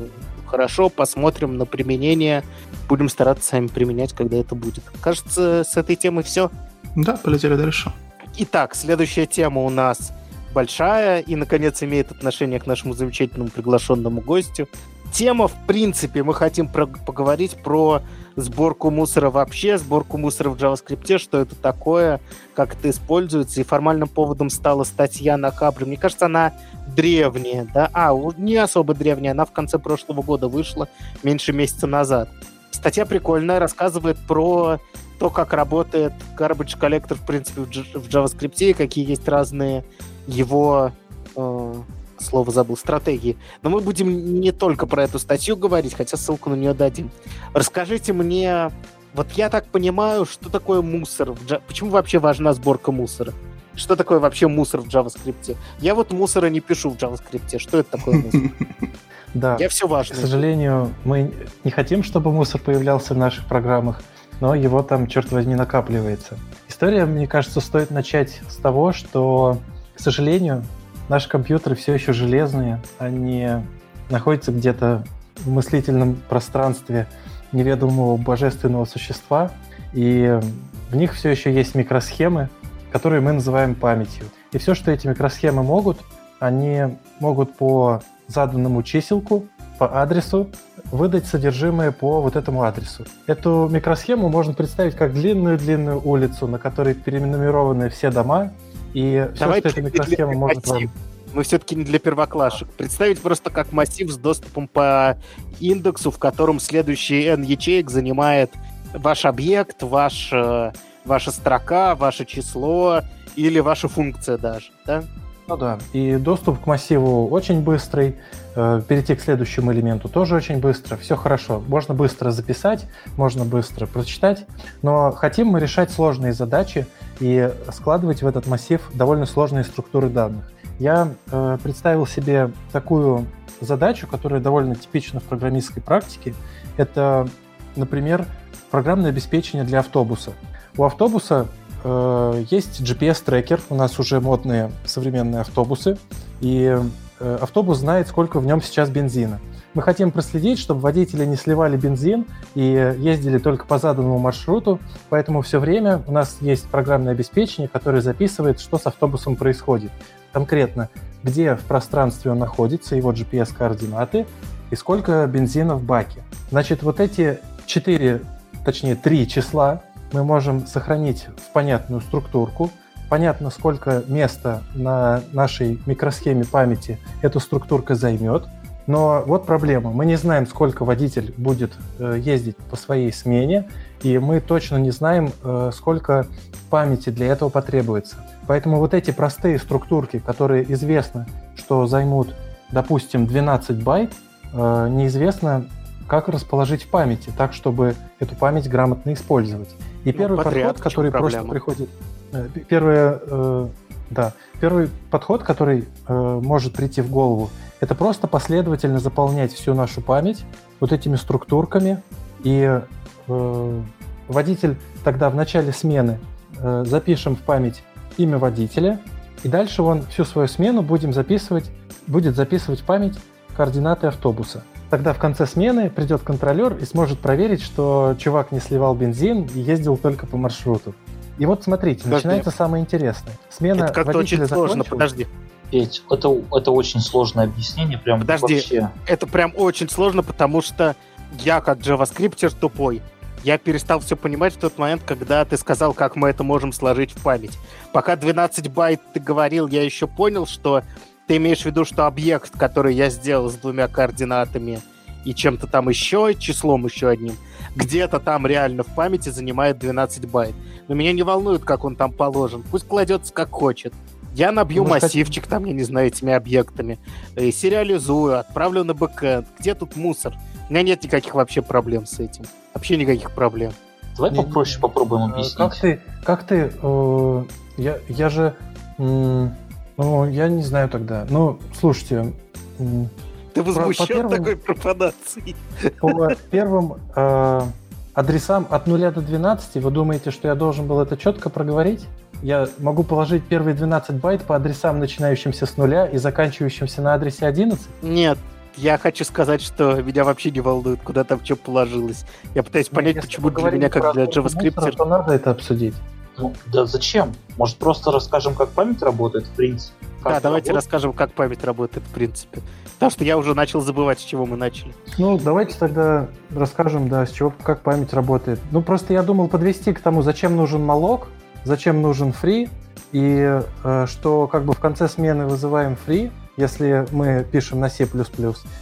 хорошо, посмотрим на применение. Будем стараться сами применять, когда это будет. Кажется, с этой темой все. Да, полетели дальше. Итак, следующая тема у нас большая и, наконец, имеет отношение к нашему замечательному приглашенному гостю. Тема, в принципе, мы хотим про- поговорить про сборку мусора вообще, сборку мусора в JavaScript, что это такое, как это используется. И формальным поводом стала статья на Хабре. Мне кажется, она древняя, да? А, не особо древняя, она в конце прошлого года вышла, меньше месяца назад. Статья прикольная, рассказывает про то, как работает garbage collector, в принципе, в JavaScript, какие есть разные его э, слово забыл, стратегии. Но мы будем не только про эту статью говорить, хотя ссылку на нее дадим. Расскажите мне, вот я так понимаю, что такое мусор? Почему вообще важна сборка мусора? Что такое вообще мусор в JavaScript? Я вот мусора не пишу в JavaScript. Что это такое мусор? Да. Я все важно. К сожалению, мы не хотим, чтобы мусор появлялся в наших программах, но его там, черт возьми, накапливается. История, мне кажется, стоит начать с того, что, к сожалению, наши компьютеры все еще железные, они находятся где-то в мыслительном пространстве неведомого божественного существа, и в них все еще есть микросхемы, которые мы называем памятью. И все, что эти микросхемы могут, они могут по заданному чиселку, по адресу, выдать содержимое по вот этому адресу. Эту микросхему можно представить как длинную-длинную улицу, на которой перенумерованы все дома, и все, что эта микросхема может вам... Мы все-таки не для первоклашек. Представить просто как массив с доступом по индексу, в котором следующий n ячеек занимает ваш объект, ваш, э, ваша строка, ваше число или ваша функция даже, да? Ну да, и доступ к массиву очень быстрый, перейти к следующему элементу тоже очень быстро, все хорошо. Можно быстро записать, можно быстро прочитать, но хотим мы решать сложные задачи и складывать в этот массив довольно сложные структуры данных. Я э, представил себе такую задачу, которая довольно типична в программистской практике. Это, например, программное обеспечение для автобуса. У автобуса э, есть GPS-трекер, у нас уже модные современные автобусы, и э, автобус знает, сколько в нем сейчас бензина. Мы хотим проследить, чтобы водители не сливали бензин и ездили только по заданному маршруту, поэтому все время у нас есть программное обеспечение, которое записывает, что с автобусом происходит. Конкретно, где в пространстве он находится, его GPS-координаты и сколько бензина в баке. Значит, вот эти четыре, точнее три числа мы можем сохранить в понятную структурку, понятно, сколько места на нашей микросхеме памяти эта структурка займет. Но вот проблема. Мы не знаем, сколько водитель будет э, ездить по своей смене, и мы точно не знаем, э, сколько памяти для этого потребуется. Поэтому вот эти простые структурки, которые известно, что займут, допустим, 12 байт, э, неизвестно, как расположить в памяти, так, чтобы эту память грамотно использовать. И ну, первый подход, который просто приходит... Э, первое, э, да, первый подход, который э, может прийти в голову, это просто последовательно заполнять всю нашу память вот этими структурками, и водитель тогда в начале смены запишем в память имя водителя, и дальше он всю свою смену будем записывать, будет записывать в память координаты автобуса. тогда в конце смены придет контролер и сможет проверить, что чувак не сливал бензин и ездил только по маршруту. И вот смотрите, Подожди. начинается самое интересное. Смена Это как-то очень сложно, закончилась. подожди. Петь, это, это очень сложное объяснение, прям Подожди. вообще. Это прям очень сложно, потому что я, как джаваскриптер тупой, я перестал все понимать в тот момент, когда ты сказал, как мы это можем сложить в память. Пока 12 байт ты говорил, я еще понял, что ты имеешь в виду, что объект, который я сделал с двумя координатами и чем-то там еще, числом еще одним, где-то там реально в памяти занимает 12 байт. Но меня не волнует, как он там положен. Пусть кладется как хочет. Я набью может, массивчик там, я не знаю, этими объектами. э, сериализую, отправлю на бэкэнд. Где тут мусор? У меня нет никаких вообще проблем с этим. Вообще никаких проблем. Давай Не- попроще попробуем Э, объяснить. Как ты, как ты, э, я, я же, м, ну, я не знаю тогда. Ну, слушайте, м, Ты по возмущен первому- такой пропадацией? по первым э, адресам от 0 до 12 вы думаете, что я должен был это четко проговорить? Я могу положить первые 12 байт по адресам, начинающимся с нуля и заканчивающимся на адресе 11? Нет, я хочу сказать, что меня вообще не волнует, куда там что положилось. Я пытаюсь понять, Если почему для меня, как для отбор мусора, JavaScript, то надо это обсудить. Ну, да зачем? Может, просто расскажем, как память работает, в принципе? Как Да, давайте работает? расскажем, как память работает, в принципе. Потому что я уже начал забывать, с чего мы начали. Ну, давайте тогда расскажем, да, с чего, как память работает. Ну, просто я думал подвести к тому, зачем нужен малок, зачем нужен free, и э, что как бы в конце смены вызываем free, если мы пишем на C++.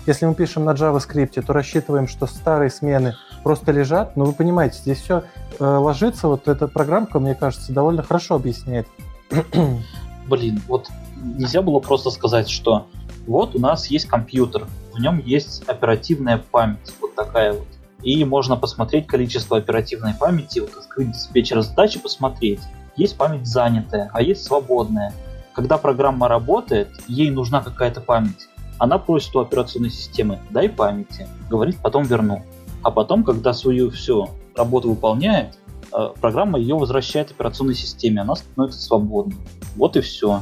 Если мы пишем на JavaScript, то рассчитываем, что старые смены просто лежат. Но вы понимаете, здесь все ложится, вот эта программка, мне кажется, довольно хорошо объясняет. Блин, вот нельзя было просто сказать, что вот у нас есть компьютер, в нем есть оперативная память, вот такая вот. И можно посмотреть количество оперативной памяти, вот открыть диспетчер задачи, посмотреть. Есть память занятая, а есть свободная. Когда программа работает, ей нужна какая-то память. Она просит у операционной системы «дай памяти», говорит «потом верну». А потом, когда свою всю работу выполняет, э, программа ее возвращает операционной системе, она становится свободной. Вот и все.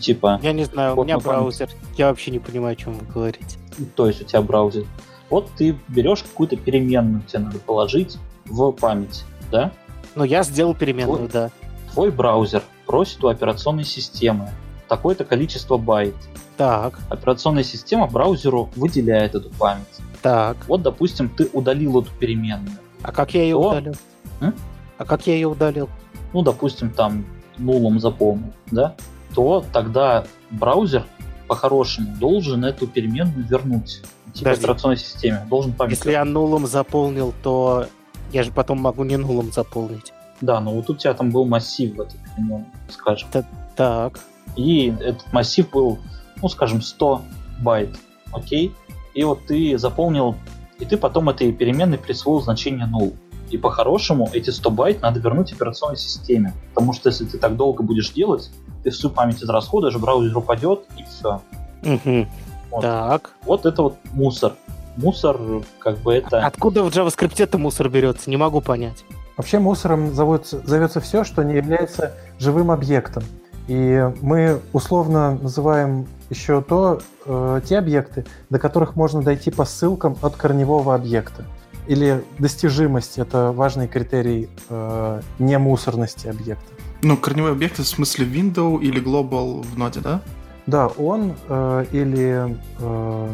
Типа, Я не знаю, у меня на память. браузер. Я вообще не понимаю, о чем вы говорите. то есть у тебя браузер. Вот ты берешь какую-то переменную, тебе надо положить в память, да? Ну, я сделал переменную, Вот. да. Твой браузер просит у операционной системы такое-то количество байт. Так, Операционная система браузеру выделяет эту память. так. Вот, допустим, ты удалил эту переменную. А как я ее Что? удалил? М? А как я ее удалил? ну, допустим, там нулом заполнил, да, то тогда браузер по-хорошему должен эту переменную вернуть тебе Подожди. операционной системе. Должен память Если я нулом заполнил, то я же потом могу не нулом заполнить. Да, но вот у тебя там был массив в этой переменной, скажем. Так, И этот массив был, ну, скажем, 100 байт, окей? И вот ты заполнил, и ты потом этой переменной присвоил значение null. И по-хорошему эти 100 байт надо вернуть операционной системе. Потому что если ты так долго будешь делать, ты всю память израсходуешь, браузер упадет, и все. Мгм. Вот. так. Вот это вот мусор. Мусор, как бы это... Откуда в JavaScript это мусор берется? Не могу понять. Вообще мусором зовется, зовется все, что не является живым объектом. И мы условно называем еще то, э, те объекты, до которых можно дойти по ссылкам от корневого объекта. Или достижимость – это важный критерий э, немусорности объекта. Ну, корневой объект в смысле window или global в ноде, да? Да, он э, или э,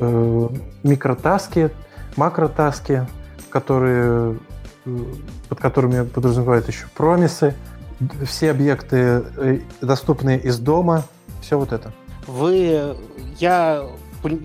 э, микротаски, макротаски, которые, э, под которыми подразумевают еще промисы, все объекты, э, доступные из дома, все вот это. Вы... Я...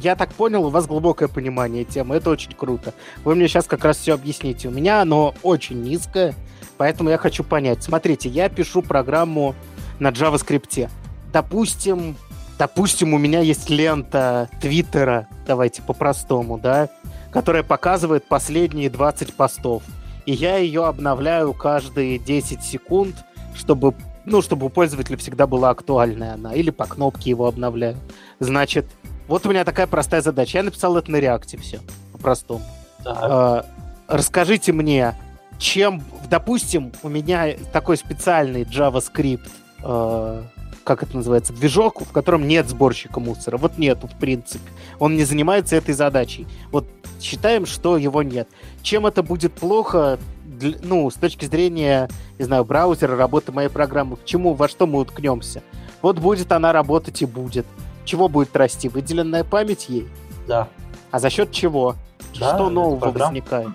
Я так понял, у вас глубокое понимание темы. Это очень круто. Вы мне сейчас как раз все объясните. У меня оно очень низкое, поэтому я хочу понять. Смотрите, я пишу программу на JavaScript. Допустим, допустим, у меня есть лента Твиттера, давайте по-простому, да, которая показывает последние 20 постов. И я ее обновляю каждые 10 секунд, чтобы, ну, чтобы у пользователя всегда была актуальная она. Или по кнопке его обновляю. Значит, вот у меня такая простая задача. Я написал это на реакте все, по-простому. Э, расскажите мне, чем, допустим, у меня такой специальный JavaScript, э, как это называется, движок, в котором нет сборщика мусора. Вот нету, в принципе. Он не занимается этой задачей. Вот считаем, что его нет. Чем это будет плохо, ну, с точки зрения, не знаю, браузера, работы моей программы, к чему, во что мы уткнемся? Вот будет она работать и будет. Чего будет расти? Выделенная память ей? Да. А за счет чего? Да, что нового программ- возникает?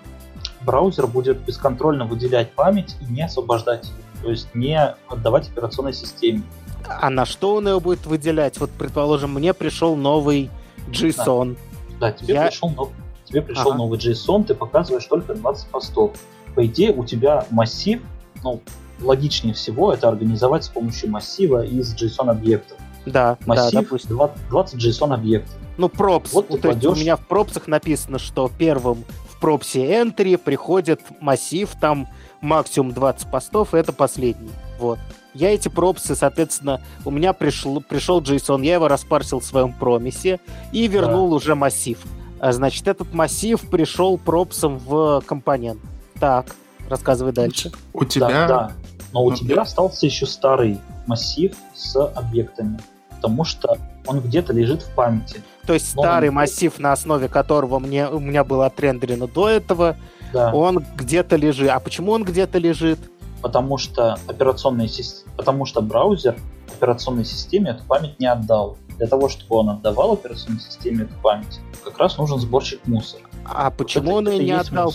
Браузер будет бесконтрольно выделять память и не освобождать ее. То есть не отдавать операционной системе. А на что он его будет выделять? Вот, предположим, мне пришел новый JSON. Да, тебе Я- пришел, нов- тебе пришел Ага. новый JSON, ты показываешь только 20 постов. По идее, у тебя массив, ну, логичнее всего это организовать с помощью массива из JSON-объектов. Да, да, Массив допустим. 20, 20 JSON-объектов. Ну, пропс. Вот ты то есть у меня в пропсах написано, что первым в пропсе entry приходит массив, там максимум 20 постов, и это последний. Вот. Я эти пропсы, соответственно, у меня пришел, пришел JSON, я его распарсил в своем промисе и вернул уже массив. А, Значит, этот массив пришел пропсом в компонент. Так, рассказывай дальше. У тебя... Да, да. Но у Ну, тебя да. остался еще старый массив с объектами. Потому что он где-то лежит в памяти. То есть Ну, старый он- массив, на основе которого мне, у меня было отрендерено до этого, Да. он где-то лежит. А почему он где-то лежит? потому что операционная сис- потому что браузер операционной системе эту память не отдал. Для того, чтобы он отдавал операционной системе эту память, как раз нужен сборщик мусора. А почему Вот он ее и не отдал?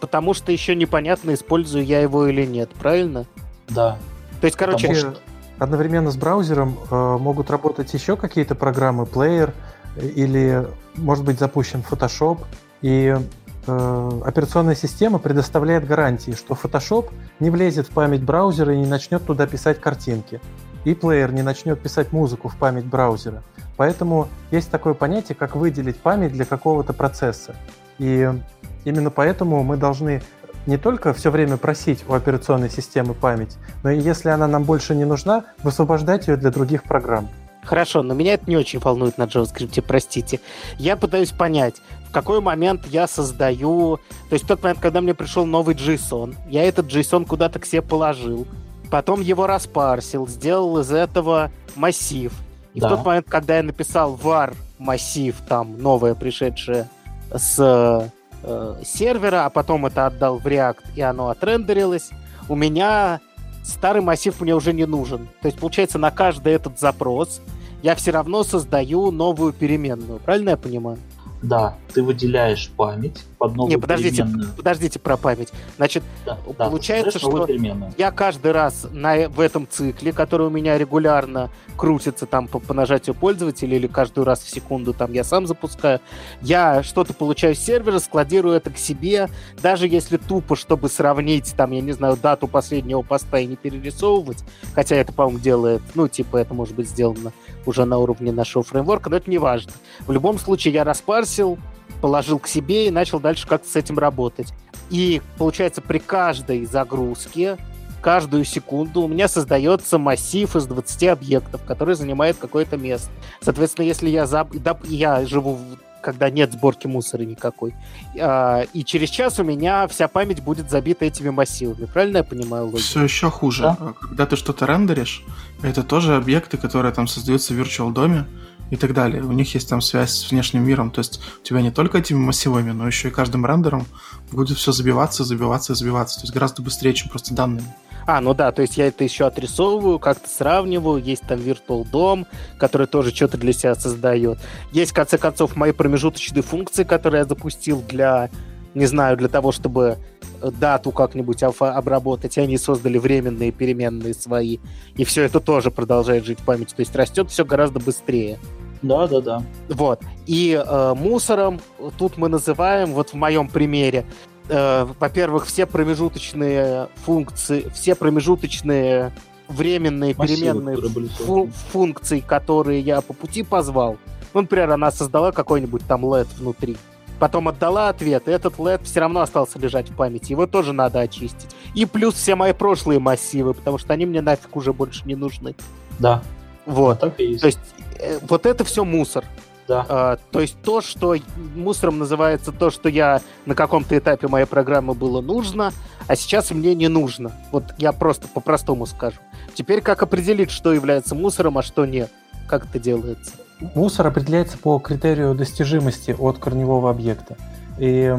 Потому что еще непонятно, использую я его или нет, правильно? Да. То есть, короче, Потому Вообще, одновременно с браузером э, могут работать еще какие-то программы, плеер э, или, может быть, запущен Photoshop. И э, операционная система предоставляет гарантии, что Photoshop не влезет в память браузера и не начнет туда писать картинки. И плеер не начнет писать музыку в память браузера. Поэтому есть такое понятие, как выделить память для какого-то процесса. И именно поэтому мы должны не только все время просить у операционной системы память, но и если она нам больше не нужна, высвобождать ее для других программ. хорошо, но меня это не очень волнует на JavaScript, простите. Я пытаюсь понять, в какой момент я создаю... То есть в тот момент, когда мне пришел новый JSON, я этот JSON куда-то к себе положил, потом его распарсил, сделал из этого массив. И Да. в тот момент, когда я написал var массив, там, новое пришедшее с э, сервера, а потом это отдал в React, и оно отрендерилось, у меня старый массив мне уже не нужен. То есть, получается, на каждый этот запрос я все равно создаю новую переменную. Правильно я понимаю? Да, ты выделяешь память под новую не, подождите, переменную. подождите про память. Значит, Да, да, получается, новую что- я каждый раз на, в этом цикле, который у меня регулярно крутится там по, по нажатию пользователя или каждый раз в секунду там я сам запускаю, я что-то получаю с сервера, складирую это к себе, даже если тупо, чтобы сравнить там, я не знаю, дату последнего поста и не перерисовывать, хотя это, по-моему, делает, ну, типа, это может быть сделано уже на уровне нашего фреймворка, но это не важно. В любом случае я распарсил, положил к себе и начал дальше как-то с этим работать. И получается, при каждой загрузке, каждую секунду у меня создается массив из 20 объектов, который занимает какое-то место. Соответственно, если я, заб... да, я живу, в- когда нет сборки мусора никакой, а, и через час у меня вся память будет забита этими массивами. Правильно я понимаю логику? Все еще хуже. Да. Когда ты что-то рендеришь, это тоже объекты, которые там создаются в Virtual доме и так далее. У них есть там связь с внешним миром. То есть у тебя не только этими массивами, но еще и каждым рендером будет все забиваться, забиваться, забиваться. То есть гораздо быстрее, чем просто данными. А, ну да, то есть я это еще отрисовываю, как-то сравниваю. Есть там Virtual дом, который тоже что-то для себя создает. Есть, в конце концов, мои промежуточные функции, которые я запустил для, не знаю, для того, чтобы дату как-нибудь обработать, и они создали временные переменные свои. И все это тоже продолжает жить в памяти. То есть растет все гораздо быстрее. Да, да, да. Вот. И э, мусором тут мы называем, вот в моем примере, э, во-первых, все промежуточные функции, все промежуточные временные Массивы, переменные которые фу- функции, которые я по пути позвал. Ну, например, она создала какой-нибудь там LED внутри. Потом отдала ответ, и этот LED все равно остался лежать в памяти. Его тоже надо очистить. И плюс все мои прошлые массивы, потому что они мне нафиг уже больше не нужны. Да, Вот. так и есть. То есть э, вот это все мусор. Да. А, то есть то, что мусором называется то, что я на каком-то этапе моей программы было нужно, а сейчас мне не нужно. Вот я просто по-простому скажу. Теперь как определить, что является мусором, а что нет? Как это делается? Мусор определяется по критерию достижимости от корневого объекта. И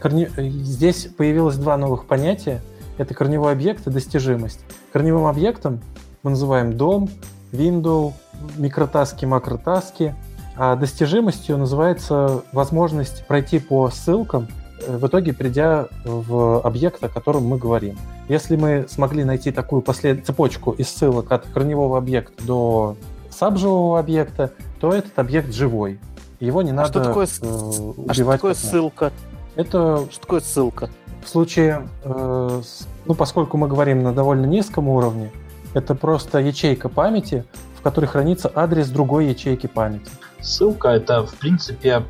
корне... здесь появилось два новых понятия. Это корневой объект и достижимость. Корневым объектом мы называем дом, window, микротаски, макротаски. А достижимостью называется возможность пройти по ссылкам, э, в итоге придя в объект, о котором мы говорим. Если мы смогли найти такую послед... цепочку из ссылок от корневого объекта до сабживого объекта, то этот объект живой. Его не а надо что такое, э, убивать. А что такое ссылка? Это что такое ссылка? В случае, э, с, ну, поскольку мы говорим на довольно низком уровне, это просто ячейка памяти, в которой хранится адрес другой ячейки памяти. Ссылка это, в принципе,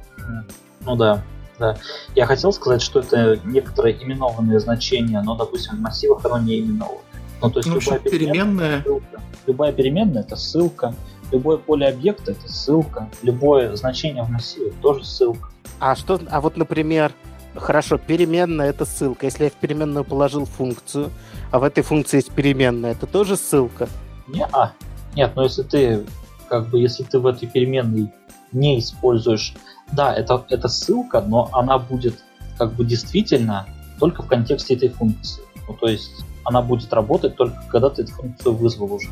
ну да, да. Я хотел сказать, что это некоторые именованные значения, но, допустим, в массивах оно не именовано. Ну, то есть ну, любая переменная... Ссылка. Любая переменная — это ссылка. Любое поле объекта — это ссылка. Любое значение в массиве — тоже ссылка. А что, а вот, например, хорошо, переменная — это ссылка. Если я в переменную положил функцию, а в этой функции есть переменная, это тоже ссылка? Не, а. Нет, но если ты, как бы, если ты в этой переменной не используешь... Да, это, это ссылка, но она будет, как бы, действительно только в контексте этой функции. Ну, то есть она будет работать только когда ты эту функцию вызвал уже.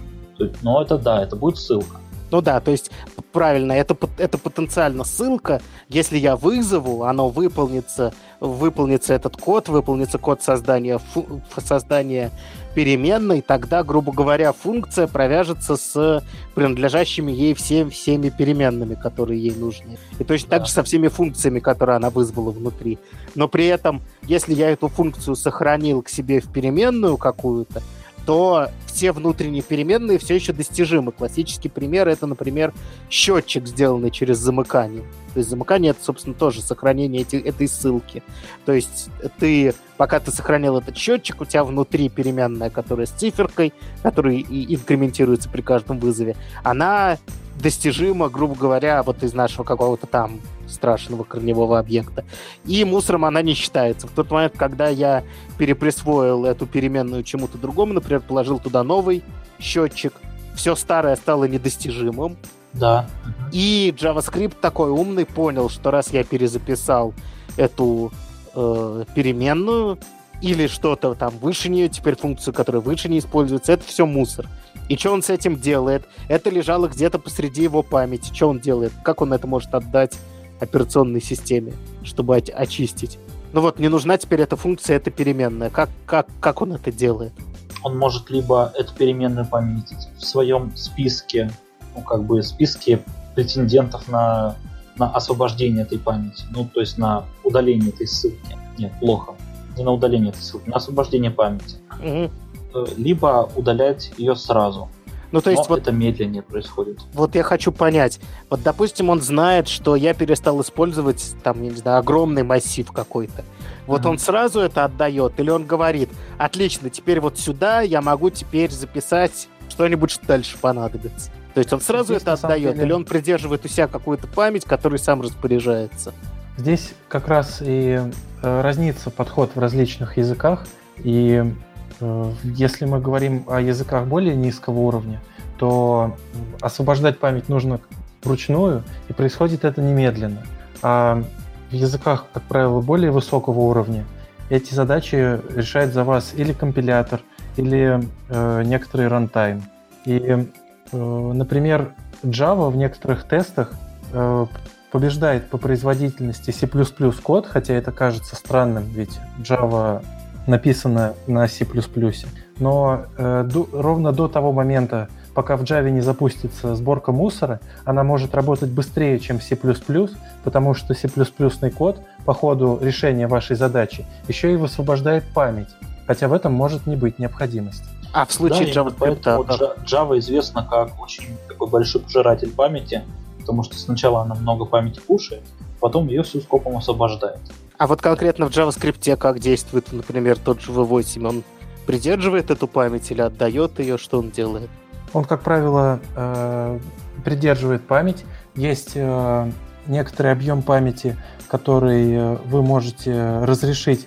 Но это да, это будет ссылка. Ну да, то есть правильно, это, это потенциально ссылка. Если я вызову, оно выполнится, выполнится этот код, выполнится код создания, фу, создания переменной, тогда, грубо говоря, функция провяжется с принадлежащими ей всем, всеми переменными, которые ей нужны. И точно да. так же со всеми функциями, которые она вызвала внутри. Но при этом, если я эту функцию сохранил к себе в переменную какую-то, то все внутренние переменные все еще достижимы. Классический пример это, например, счетчик, сделанный через замыкание. То есть замыкание это, собственно, тоже сохранение эти, этой ссылки. То есть ты, пока ты сохранил этот счетчик, у тебя внутри переменная, которая с циферкой, которая и инкрементируется при каждом вызове, она достижима, грубо говоря, вот из нашего какого-то там страшного корневого объекта. И мусором она не считается. В тот момент, когда я переприсвоил эту переменную чему-то другому, например, положил туда новый счетчик, все старое стало недостижимым. Да. И JavaScript такой умный понял, что раз я перезаписал эту э, переменную или что-то там выше нее, теперь функцию, которая выше не используется, это все мусор. И что он с этим делает? Это лежало где-то посреди его памяти. Что он делает? Как он это может отдать операционной системе, чтобы очистить. Ну вот, не нужна теперь эта функция, эта переменная. Как, как, как он это делает? Он может либо эту переменную пометить в своем списке, ну как бы списке претендентов на, на освобождение этой памяти, ну то есть на удаление этой ссылки. Нет, плохо. Не на удаление этой ссылки, на освобождение памяти. Угу. Либо удалять ее сразу. Ну, то есть Но вот это медленнее происходит. Вот я хочу понять. Вот, допустим, он знает, что я перестал использовать там, я не знаю, огромный массив какой-то. Вот mm-hmm. он сразу это отдает, или он говорит: отлично, теперь вот сюда я могу теперь записать что-нибудь, что дальше понадобится. То есть он сразу Здесь, это отдает, деле... или он придерживает у себя какую-то память, которой сам распоряжается. Здесь как раз и э, разнится подход в различных языках. И если мы говорим о языках более низкого уровня, то освобождать память нужно вручную, и происходит это немедленно. А в языках, как правило, более высокого уровня эти задачи решает за вас или компилятор, или э, некоторый рантайм. И, э, например, Java в некоторых тестах э, побеждает по производительности C++ код, хотя это кажется странным, ведь Java написано на C++. Но э, до, ровно до того момента, пока в Java не запустится сборка мусора, она может работать быстрее, чем C++, потому что C++ код по ходу решения вашей задачи еще и высвобождает память, хотя в этом может не быть необходимости. А в случае да, JavaScript... Вот Java известна как очень такой большой пожиратель памяти, потому что сначала она много памяти кушает, потом ее всю скопом освобождает. А вот конкретно в JavaScript как действует, например, тот же V8? Он придерживает эту память или отдает ее? Что он делает? Он, как правило, э, придерживает память. Есть э, некоторый объем памяти, который э, вы можете разрешить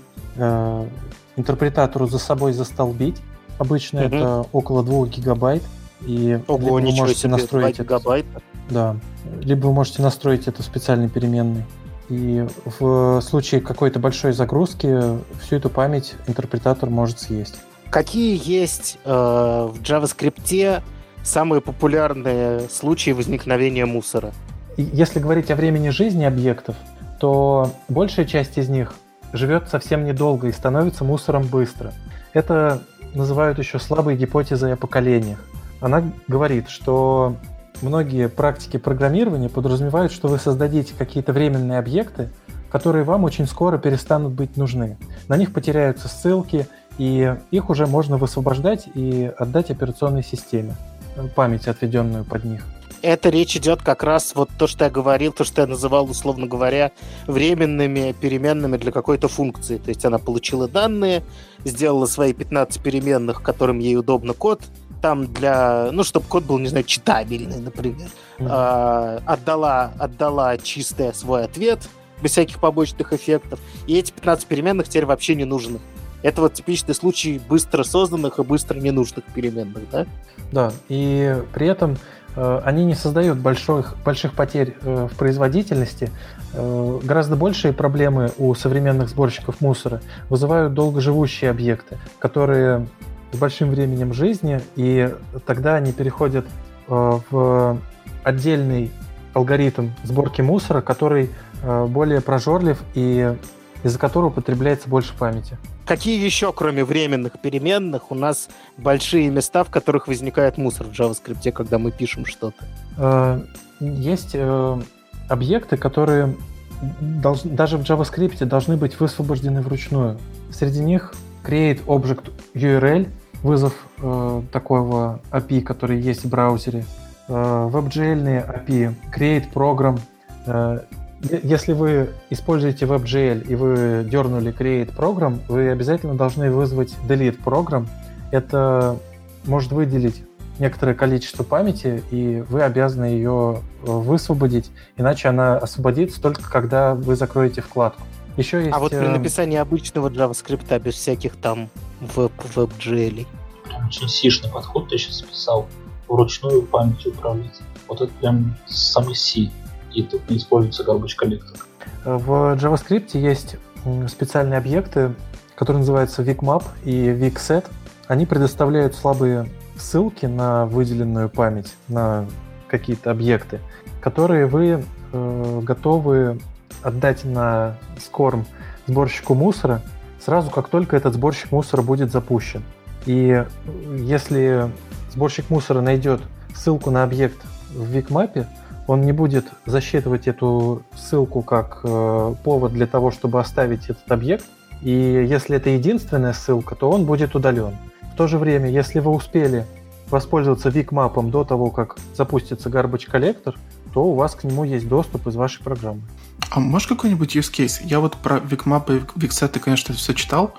интерпретатору за собой застолбить. Обычно угу. это около 2 гигабайт. И Ого, вы можете себе, настроить гигабайта. Это, да. Либо вы можете настроить это в специальной переменной. И в случае какой-то большой загрузки всю эту память интерпретатор может съесть. Какие есть э, в JavaScript самые популярные случаи возникновения мусора? Если говорить о времени жизни объектов, то большая часть из них живет совсем недолго и становится мусором быстро. Это называют еще слабой гипотезой о поколениях. Она говорит, что многие практики программирования подразумевают, что вы создадите какие-то временные объекты, которые вам очень скоро перестанут быть нужны. На них потеряются ссылки, и их уже можно высвобождать и отдать операционной системе, память, отведенную под них. Это речь идет как раз вот то, что я говорил, то, что я называл, условно говоря, временными переменными для какой-то функции. То есть она получила данные, сделала свои 15 переменных, которым ей удобно код, там для, ну, чтобы код был, не знаю, читабельный, например, mm-hmm. а, отдала, отдала чистый свой ответ, без всяких побочных эффектов, и эти 15 переменных теперь вообще не нужны. Это вот типичный случай быстро созданных и быстро ненужных переменных, да? Да, и при этом э, они не создают больших, больших потерь э, в производительности. Э, гораздо большие проблемы у современных сборщиков мусора вызывают долгоживущие объекты, которые с большим временем жизни, и тогда они переходят э, в отдельный алгоритм сборки мусора, который э, более прожорлив и из-за которого потребляется больше памяти. Какие еще, кроме временных переменных, у нас большие места, в которых возникает мусор в JavaScript, когда мы пишем что-то? Э, есть объекты, которые даже в JavaScript должны быть высвобождены вручную. Среди них create object URL, вызов э, такого API, который есть в браузере, э, WebGL API, Create Program. Э, если вы используете WebGL и вы дернули Create Program, вы обязательно должны вызвать Delete Program. Это может выделить некоторое количество памяти, и вы обязаны ее высвободить, иначе она освободится только когда вы закроете вкладку. Еще есть... А вот при э, написании обычного JavaScript без всяких там веб, WebGL. Прям очень сишный подход ты сейчас писал. Вручную память управлять. Вот это прям самый C. И тут не используется garbage коллектор. В JavaScript есть специальные объекты, которые называются VicMap и VicSet. Они предоставляют слабые ссылки на выделенную память, на какие-то объекты, которые вы э, готовы отдать на скорм сборщику мусора сразу, как только этот сборщик мусора будет запущен. И если сборщик мусора найдет ссылку на объект в Викмапе, он не будет засчитывать эту ссылку как э, повод для того, чтобы оставить этот объект. И если это единственная ссылка, то он будет удален. В то же время, если вы успели воспользоваться Викмапом до того, как запустится Garbage Collector, то у вас к нему есть доступ из вашей программы. А можешь какой-нибудь use case? Я вот про Викмап и Виксеты, конечно, все читал,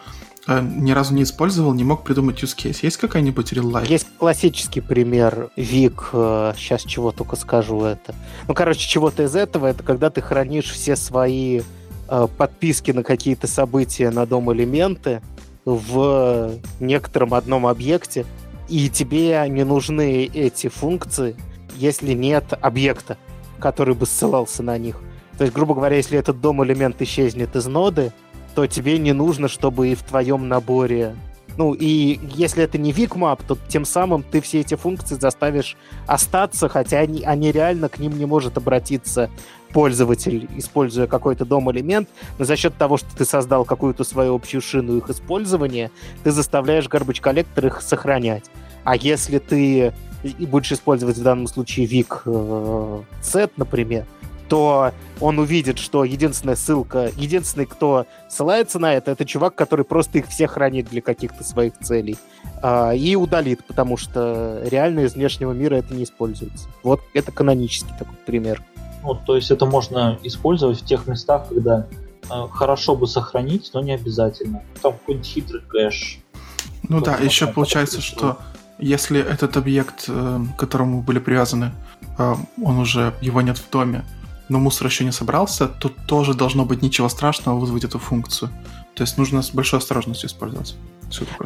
э, ни разу не использовал, не мог придумать use case. Есть какая-нибудь real life? Есть классический пример Вик, сейчас э, чего только скажу это. Ну, короче, чего-то из этого, это когда ты хранишь все свои э, подписки на какие-то события на дом элементы в некотором одном объекте, и тебе не нужны эти функции, если нет объекта, который бы ссылался на них. То есть, грубо говоря, если этот DOM-элемент исчезнет из ноды, то тебе не нужно, чтобы и в твоем наборе... Ну, и если это не WeakMap, то тем самым ты все эти функции заставишь остаться, хотя они, они реально к ним не может обратиться пользователь, используя какой-то DOM-элемент, но за счет того, что ты создал какую-то свою общую шину их использования, ты заставляешь garbage collector их сохранять. А если ты будешь использовать в данном случае Vik э, например, то он увидит, что единственная ссылка, единственный, кто ссылается на это, это чувак, который просто их всех хранит для каких-то своих целей. А, и удалит, потому что реально из внешнего мира это не используется. Вот это канонический такой пример. Ну, то есть это можно использовать в тех местах, когда э, хорошо бы сохранить, но не обязательно. Там какой-нибудь хитрый кэш. Ну да, еще получается, что если этот объект, э, к которому были привязаны, э, он уже, его нет в доме, но мусор еще не собрался, то тоже должно быть ничего страшного вызвать эту функцию. То есть нужно с большой осторожностью использовать.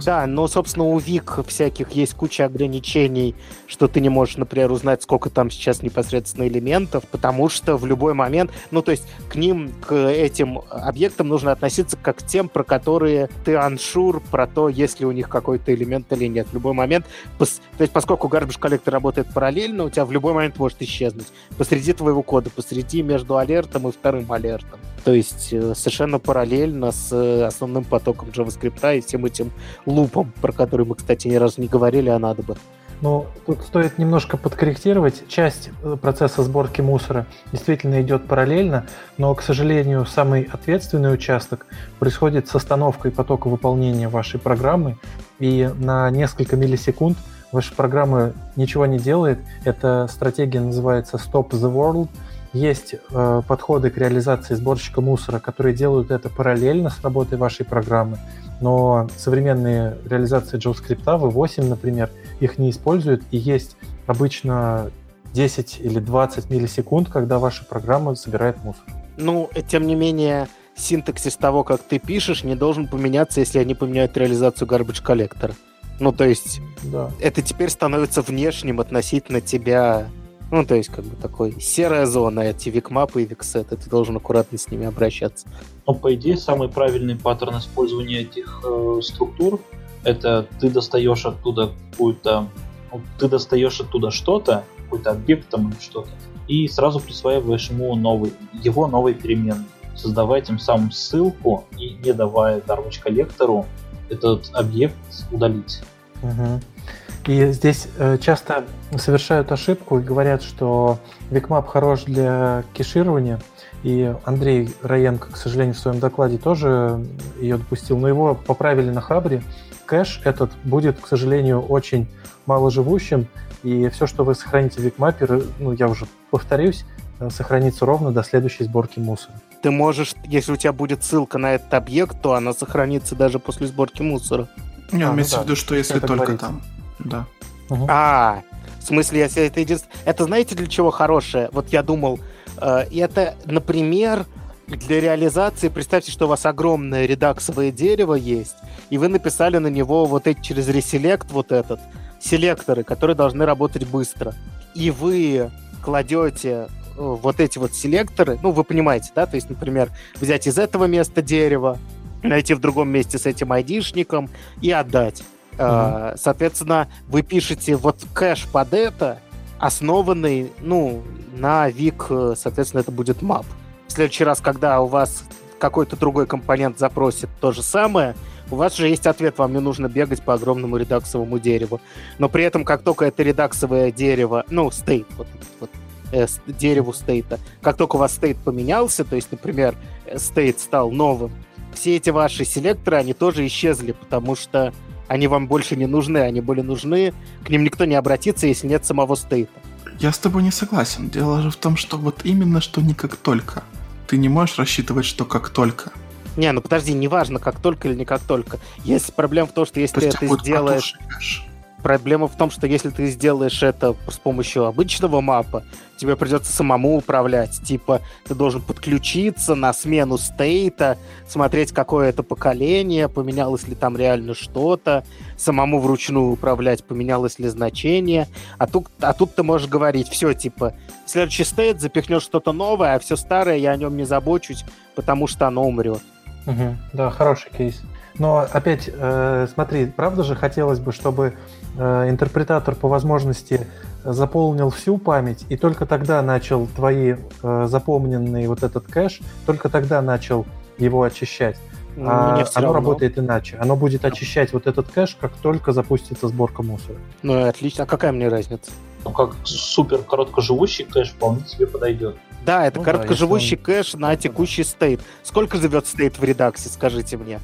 Да, но, собственно, у Вик всяких есть куча ограничений, что ты не можешь, например, узнать, сколько там сейчас непосредственно элементов, потому что в любой момент, ну, то есть к ним, к этим объектам нужно относиться как к тем, про которые ты аншур, про то, есть ли у них какой-то элемент или нет. В любой момент, пос, то есть поскольку garbage коллектор работает параллельно, у тебя в любой момент может исчезнуть посреди твоего кода, посреди между алертом и вторым алертом. То есть э, совершенно параллельно с э, основным потоком JavaScript и всем этим лупом, про который мы, кстати, ни разу не говорили, а надо бы. Ну, тут стоит немножко подкорректировать. Часть э, процесса сборки мусора действительно идет параллельно, но, к сожалению, самый ответственный участок происходит с остановкой потока выполнения вашей программы, и на несколько миллисекунд ваша программа ничего не делает. Эта стратегия называется Stop the World – есть э, подходы к реализации сборщика мусора, которые делают это параллельно с работой вашей программы, но современные реализации JavaScript, V8, например, их не используют, и есть обычно 10 или 20 миллисекунд, когда ваша программа собирает мусор. Ну, тем не менее, синтаксис того, как ты пишешь, не должен поменяться, если они поменяют реализацию garbage коллектора. Ну, то есть, да. это теперь становится внешним относительно тебя ну, то есть, как бы такой серая зона, эти викмапы и виксеты, ты должен аккуратно с ними обращаться. Ну, по идее, самый правильный паттерн использования этих э, структур это ты достаешь оттуда какую-то, ну, ты достаешь оттуда что-то, какой-то объект там или что-то, и сразу присваиваешь ему новый, его новый переменный, создавая тем самым ссылку и не давая garbage коллектору этот объект удалить. Угу. И здесь э, часто совершают ошибку и говорят, что Викмап хорош для кеширования. И Андрей Раенко, к сожалению, в своем докладе тоже ее допустил, но его поправили на Хабре. Кэш этот будет, к сожалению, очень маложивущим, и все, что вы сохраните в Викмапе, ну, я уже повторюсь, э, сохранится ровно до следующей сборки мусора. Ты можешь, если у тебя будет ссылка на этот объект, то она сохранится даже после сборки мусора. Не, а, имеется ну, да. в виду, что если Это только говорится. там. Да. Угу. А, в смысле, если это единственное... Это знаете, для чего хорошее? Вот я думал, э, это, например, для реализации, представьте, что у вас огромное редаксовое дерево есть, и вы написали на него вот эти через реселект вот этот, селекторы, которые должны работать быстро. И вы кладете э, вот эти вот селекторы, ну, вы понимаете, да, то есть, например, взять из этого места дерево, найти в другом месте с этим айдишником и отдать. Uh-huh. Соответственно, вы пишете вот кэш под это, основанный, ну, на вик, э, соответственно, это будет map. В следующий раз, когда у вас какой-то другой компонент запросит то же самое, у вас же есть ответ, вам не нужно бегать по огромному редаксовому дереву. Но при этом, как только это редаксовое дерево, ну, стейт, вот, вот э, дереву стейта, как только у вас стейт поменялся, то есть, например, стейт стал новым, все эти ваши селекторы, они тоже исчезли, потому что они вам больше не нужны, они были нужны, к ним никто не обратится, если нет самого стейта. Я с тобой не согласен. Дело же в том, что вот именно что не как только. Ты не можешь рассчитывать, что как только. Не, ну подожди, неважно, как только или не как только. Есть проблема в том, что если То ты это сделаешь... Проблема в том, что если ты сделаешь это с помощью обычного мапа, тебе придется самому управлять. Типа, ты должен подключиться на смену стейта, смотреть, какое это поколение, поменялось ли там реально что-то, самому вручную управлять, поменялось ли значение. А тут, а тут ты можешь говорить, все, типа, следующий стейт, запихнешь что-то новое, а все старое, я о нем не забочусь, потому что оно умрет. Угу, да, хороший кейс. Но опять, э, смотри, правда же хотелось бы, чтобы э, интерпретатор по возможности заполнил всю память, и только тогда начал твои э, запомненные вот этот кэш, только тогда начал его очищать. Ну, а оно равно. работает иначе. Оно будет очищать вот этот кэш, как только запустится сборка мусора. Ну и отлично. А какая мне разница? Ну как супер короткоживущий кэш вполне тебе подойдет. Да, это ну, короткоживущий да, кэш на текущий стейт. Сколько живет стейт в редаксе, скажите мне?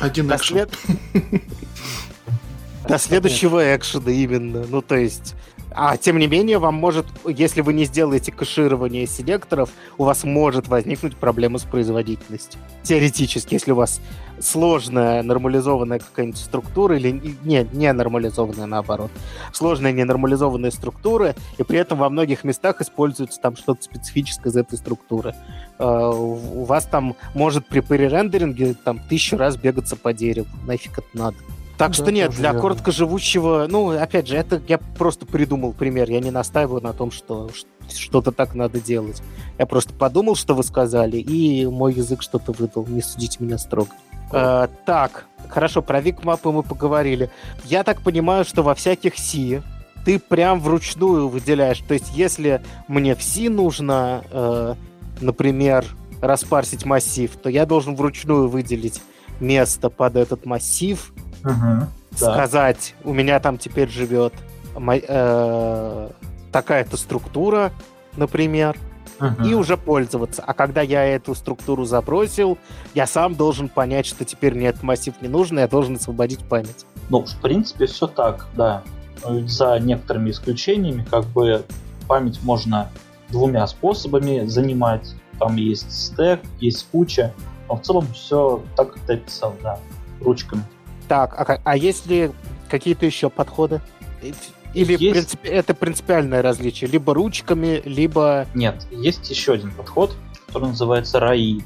Один До экшен. До следующего экшена именно. Ну, то есть... А тем не менее, вам может, если вы не сделаете кэширование селекторов, у вас может возникнуть проблема с производительностью. Теоретически, если у вас сложная нормализованная какая-нибудь структура или не, не нормализованная наоборот, сложная ненормализованная структура, и при этом во многих местах используется там что-то специфическое из этой структуры. Uh, у вас там может при перерендеринге там тысячу раз бегаться по дереву. Нафиг это надо. Так Да, что нет, для верно. короткоживущего, ну, опять же, это я просто придумал пример, я не настаиваю на том, что что-то так надо делать. Я просто подумал, что вы сказали, и мой язык что-то выдал, не судите меня строго. Э, так, хорошо, про викмапы мы поговорили. Я так понимаю, что во всяких Си ты прям вручную выделяешь. То есть, если мне в Си нужно, э, например, распарсить массив, то я должен вручную выделить место под этот массив, Да. сказать, у меня там теперь живет э, такая-то структура, например, Мгм. и уже пользоваться. А когда я эту структуру забросил, я сам должен понять, что теперь мне этот массив не нужен, и я должен освободить память. Ну, в принципе, все так, да. Ну, За некоторыми исключениями, как бы память можно двумя способами занимать. Там есть стек, есть куча. Но в целом все так, как ты описал, да, ручками. Так, а, а есть ли какие-то еще подходы? Или Есть. принципи- это принципиальное различие? Либо ручками, либо... Нет, есть еще один подход, который называется RAI.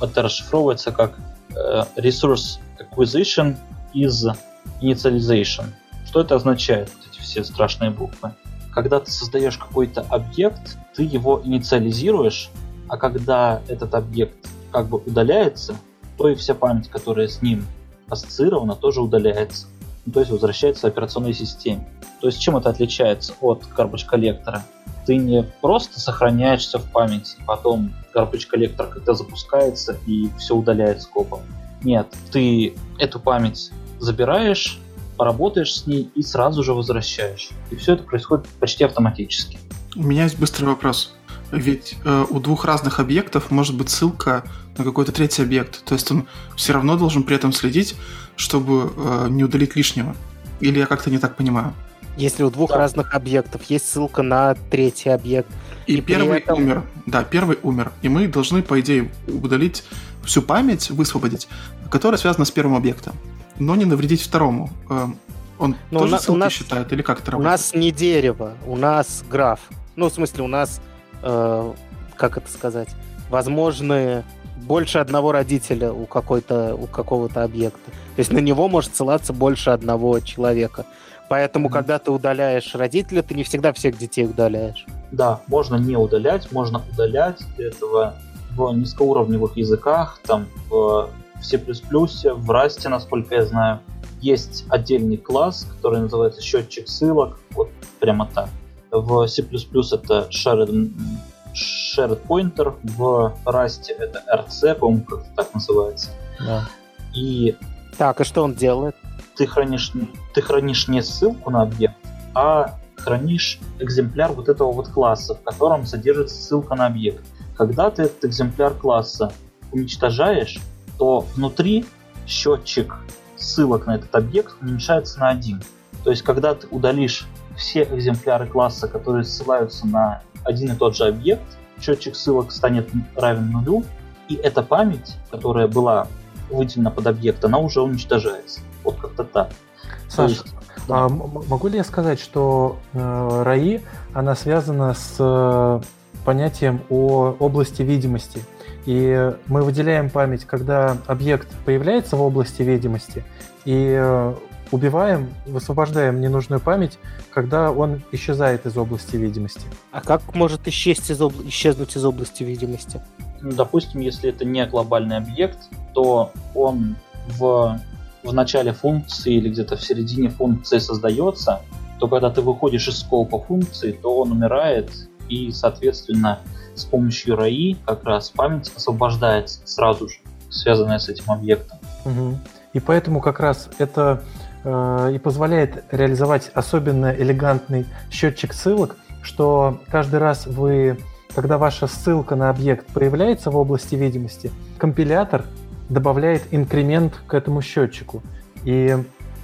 Это расшифровывается как э, Resource Acquisition is Initialization. Что это означает, вот эти все страшные буквы? Когда ты создаешь какой-то объект, ты его инициализируешь, а когда этот объект как бы удаляется, то и вся память, которая с ним ассоциирована, тоже удаляется. Ну, то есть возвращается операционной системе. То есть чем это отличается от garbage коллектора? Ты не просто сохраняешься в памяти, потом garbage коллектор когда запускается и все удаляет скопом. Нет, ты эту память забираешь, поработаешь с ней и сразу же возвращаешь. И все это происходит почти автоматически. У меня есть быстрый вопрос. Ведь э, у двух разных объектов может быть ссылка на какой-то третий объект. То есть он все равно должен при этом следить, чтобы э, не удалить лишнего. Или я как-то не так понимаю. Если у двух Да. разных объектов есть ссылка на третий объект, И, И первый этом- умер. Да, первый умер. И мы должны, по идее, удалить всю память, высвободить, которая связана с первым объектом. Но не навредить второму. Эм, Он Но тоже у на- у ссылки нас- считает? Или как это У работает? нас не дерево, у нас граф. Ну, в смысле, у нас, э, как это сказать, возможны больше одного родителя у, какой-то, у какого-то объекта. То есть на него может ссылаться больше одного человека. Поэтому, Мгм. когда ты удаляешь родителя, ты не всегда всех детей удаляешь. Да, можно не удалять, можно удалять для этого в низкоуровневых языках, там в C++, в Rust, насколько я знаю, есть отдельный класс, который называется счетчик ссылок, вот прямо так. В C++ это shared, shared pointer, в Rust это RC, по-моему, как так называется. Да. И Так, и что он делает? ты хранишь, ты хранишь не ссылку на объект, а хранишь экземпляр вот этого вот класса, в котором содержится ссылка на объект. Когда ты этот экземпляр класса уничтожаешь, то внутри счетчик ссылок на этот объект уменьшается на один. То есть, когда ты удалишь все экземпляры класса, которые ссылаются на один и тот же объект, счетчик ссылок станет равен нулю, и эта память, которая была выделена под объект, она уже уничтожается. Вот как-то так. Саша, есть, да. а могу ли я сказать, что э, РАИ, она связана с э, понятием о области видимости. И мы выделяем память, когда объект появляется в области видимости, и э, убиваем, высвобождаем ненужную память, когда он исчезает из области видимости. А как может исчезнуть из, обла- исчезнуть из области видимости? Ну, допустим, если это не глобальный объект, то он в, в начале функции или где-то в середине функции создается, то когда ты выходишь из скопа функции, то он умирает, и, соответственно, с помощью RAI как раз память освобождается сразу же, связанная с этим объектом. Мгм. И поэтому как раз это и позволяет реализовать особенно элегантный счетчик ссылок, что каждый раз вы, когда ваша ссылка на объект появляется в области видимости, компилятор добавляет инкремент к этому счетчику. И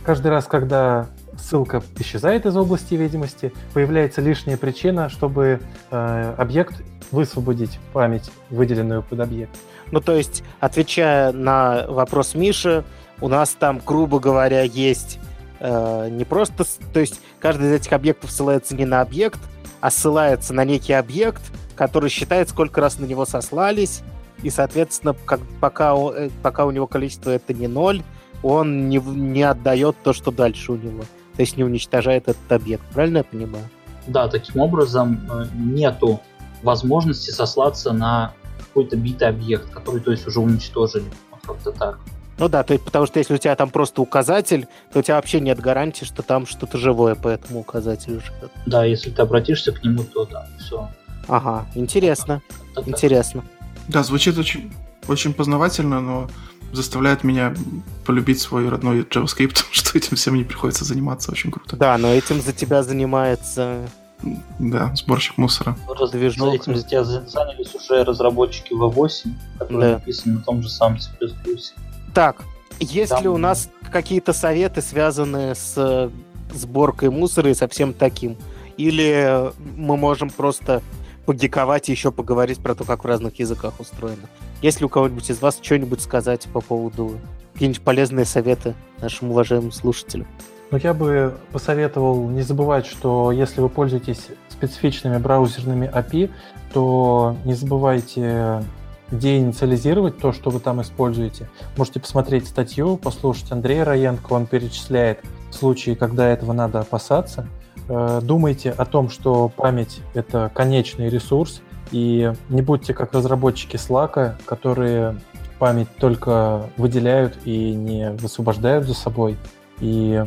каждый раз, когда ссылка исчезает из области видимости, появляется лишняя причина, чтобы э, объект высвободить память, выделенную под объект. Ну, то есть, отвечая на вопрос Миши, у нас там, грубо говоря, есть э, не просто... То есть, каждый из этих объектов ссылается не на объект, а ссылается на некий объект, который считает, сколько раз на него сослались, и, соответственно, как, пока, э, пока у него количество это не ноль, он не, не отдает то, что дальше у него. То есть не уничтожает этот объект. Правильно я понимаю? Да, таким образом э, нету возможности сослаться на какой-то битый объект, который, то есть, уже уничтожили. Вот как-то так. Ну да, то есть, потому что если у тебя там просто указатель, то у тебя вообще нет гарантии, что там что-то живое по этому указателю живет. Да, если ты обратишься к нему, то да, все. Ага, интересно, интересно. Да, звучит очень, очень познавательно, но заставляет меня полюбить свой родной JavaScript, что этим всем не приходится заниматься, очень круто. Да, но этим за тебя занимается... Да, сборщик мусора. Раз, за этим за тебя занялись уже разработчики V8, которые да. написаны на том же самом C++. Так, есть Там... ли у нас какие-то советы, связанные с сборкой мусора и со всем таким? Или мы можем просто погиковать и еще поговорить про то, как в разных языках устроено? Есть ли у кого-нибудь из вас что-нибудь сказать по поводу какие-нибудь полезные советы нашим уважаемым слушателям? Ну, я бы посоветовал не забывать, что если вы пользуетесь специфичными браузерными API, то не забывайте деинициализировать то, что вы там используете. Можете посмотреть статью, послушать Андрея Раенко, он перечисляет случаи, когда этого надо опасаться. Э, думайте о том, что память — это конечный ресурс, и не будьте как разработчики Slack, которые память только выделяют и не высвобождают за собой. И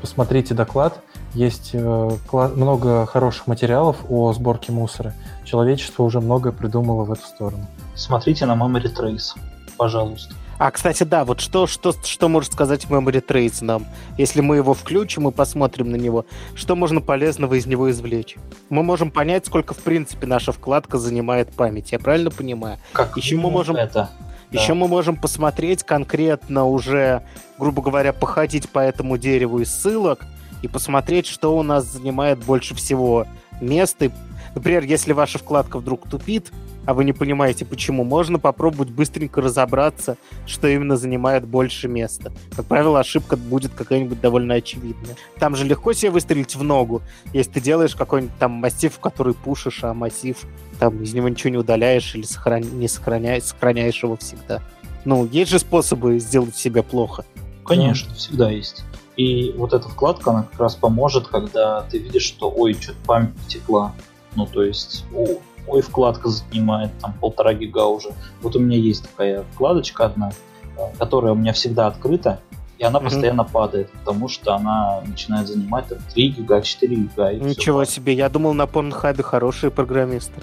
посмотрите доклад, есть э, много хороших материалов о сборке мусора. Человечество уже многое придумало в эту сторону смотрите на Memory Trace, пожалуйста. А, кстати, да, вот что, что, что может сказать Memory Trace нам? Если мы его включим и посмотрим на него, что можно полезного из него извлечь? Мы можем понять, сколько, в принципе, наша вкладка занимает память. Я правильно понимаю? Как Еще мы можем... это? Еще да. мы можем посмотреть конкретно уже, грубо говоря, походить по этому дереву из ссылок и посмотреть, что у нас занимает больше всего места. Например, если ваша вкладка вдруг тупит, а вы не понимаете почему, можно попробовать быстренько разобраться, что именно занимает больше места. Как правило, ошибка будет какая-нибудь довольно очевидная. Там же легко себе выстрелить в ногу, если ты делаешь какой-нибудь там массив, который пушишь, а массив там из него ничего не удаляешь или сохран... не сохраняешь, сохраняешь его всегда. Ну, есть же способы сделать себе плохо. Конечно, всегда есть. И вот эта вкладка, она как раз поможет, когда ты видишь, что ой, что-то память потекла. Ну, то есть, о, ой, вкладка занимает там полтора гига уже. Вот у меня есть такая вкладочка одна, э, которая у меня всегда открыта, и она mm-hmm. постоянно падает, потому что она начинает занимать там, 3 гига, 4 гига. И Ничего себе, я думал, на Порнхабе хорошие программисты.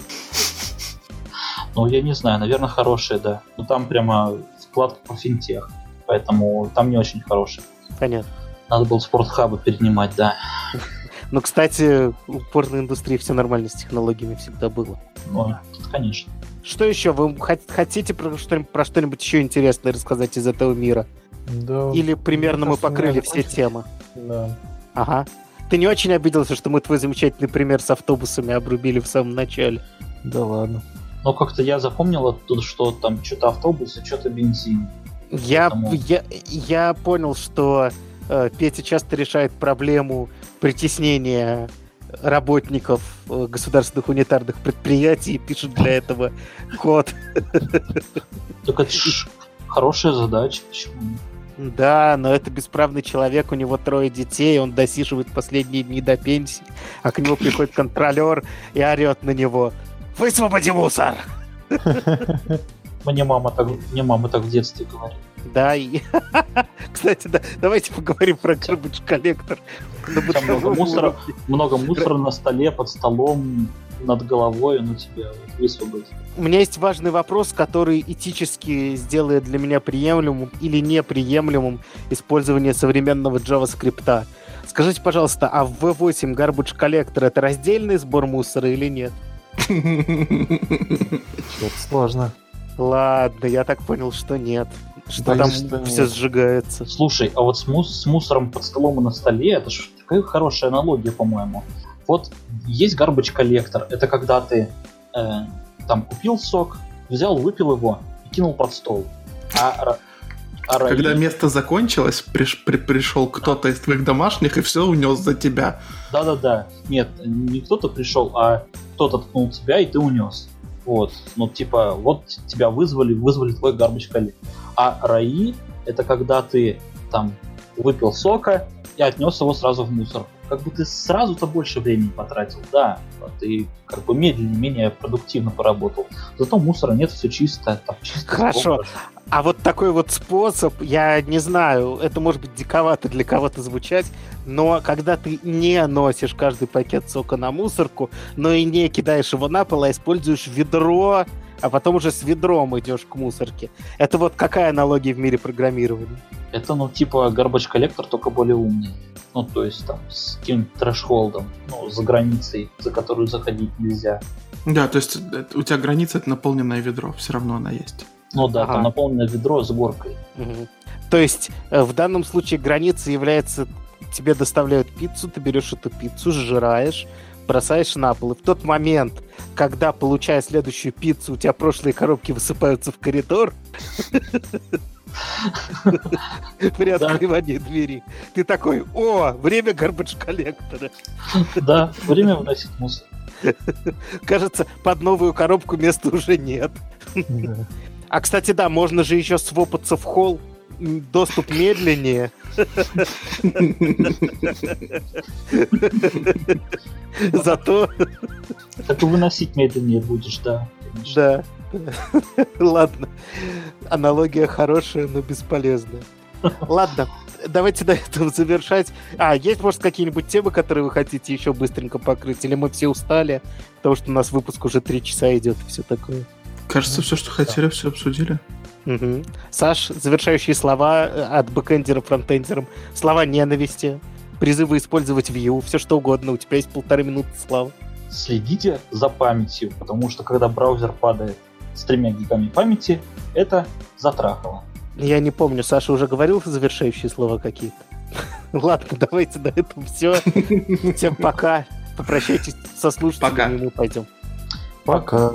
Ну, я не знаю, наверное, хорошие, да. Но там прямо вкладка по финтех, поэтому там не очень хорошие. Понятно. Надо было спортхабы перенимать, да. Но, кстати, у порноиндустрии все нормально с технологиями всегда было. Ну, конечно. Что еще? Вы хотите про что-нибудь, про что-нибудь еще интересное рассказать из этого мира? Да. Или примерно мы покрыли все темы? Да. Ага. Ты не очень обиделся, что мы твой замечательный пример с автобусами обрубили в самом начале? Да ладно. Но как-то я запомнил оттуда, что там что-то автобусы, что-то бензин. Я, Поэтому... я, я понял, что Петя часто решает проблему притеснения работников э, государственных унитарных предприятий и пишут для этого код. Так это хорошая задача, почему? Да, но это бесправный человек, у него трое детей, он досиживает последние дни до пенсии, а к нему приходит контролер и орет на него. Высвободи мусор! Мне мама так, мне мама так в детстве говорит. Да, и... Кстати, да, давайте поговорим про garbage коллектор. Там много мусора, много мусора на столе, под столом, над головой, ну тебя вот высвободить. У меня есть важный вопрос, который этически сделает для меня приемлемым или неприемлемым использование современного JavaScript. Скажите, пожалуйста, а в V8 Garbage Collector это раздельный сбор мусора или нет? Это сложно. Ладно, я так понял, что нет. Что там что все сжигается. Слушай, а вот с, мус с мусором под столом и на столе, это же такая хорошая аналогия, по-моему. Вот есть garbage коллектор. Это когда ты э, там купил сок, взял, выпил его и кинул под стол. А, а Когда раи... место закончилось, приш, при, пришел кто-то из твоих домашних и все унес за тебя. Да-да-да. Нет, не кто-то пришел, а кто-то ткнул тебя, и ты унес. Вот. Ну, типа, вот тебя вызвали, вызвали твой гарбач коллектор. А раи это когда ты там выпил сока и отнес его сразу в мусор. Как бы ты сразу-то больше времени потратил, да, ты как бы медленнее, менее продуктивно поработал. Зато мусора нет, все чисто, там чисто. Хорошо. А вот такой вот способ, я не знаю, это может быть диковато для кого-то звучать, но когда ты не носишь каждый пакет сока на мусорку, но и не кидаешь его на пол, а используешь ведро, а потом уже с ведром идешь к мусорке. Это вот какая аналогия в мире программирования? Это, ну, типа garbage коллектор, только более умный. Ну, то есть там с каким-то трэшхолдом, ну, за границей, за которую заходить нельзя. Да, то есть э, у тебя граница это наполненное ведро, все равно она есть. Ну да, ага. там наполненное ведро с горкой. Угу. То есть э, в данном случае граница является тебе доставляют пиццу, ты берешь эту пиццу, сжираешь, бросаешь на пол. И в тот момент, когда, получая следующую пиццу, у тебя прошлые коробки высыпаются в коридор, при открывании двери, ты такой, о, время гарбидж коллектора. Да, время выносить мусор. Кажется, под новую коробку места уже нет. А, кстати, да, можно же еще свопаться в холл. Доступ медленнее. Зато... И выносить медленнее будешь, да. Да. Ладно. Аналогия хорошая, но бесполезная. Ладно, давайте на этом завершать. А, есть, может, какие-нибудь темы, которые вы хотите еще быстренько покрыть? Или мы все устали, потому что у нас выпуск уже три часа идет и все такое? Кажется, все, что хотели, все обсудили. Угу. Саш, завершающие слова э, от бэкэндера фронтендерам. Слова ненависти, призывы использовать Vue, все что угодно. У тебя есть полторы минуты славы. Следите за памятью, потому что когда браузер падает с тремя гигами памяти, это затрахало. Я не помню, Саша уже говорил завершающие слова какие-то. Ладно, давайте на этом все. Всем пока. Попрощайтесь со слушателями, пока. и мы пойдем. Пока.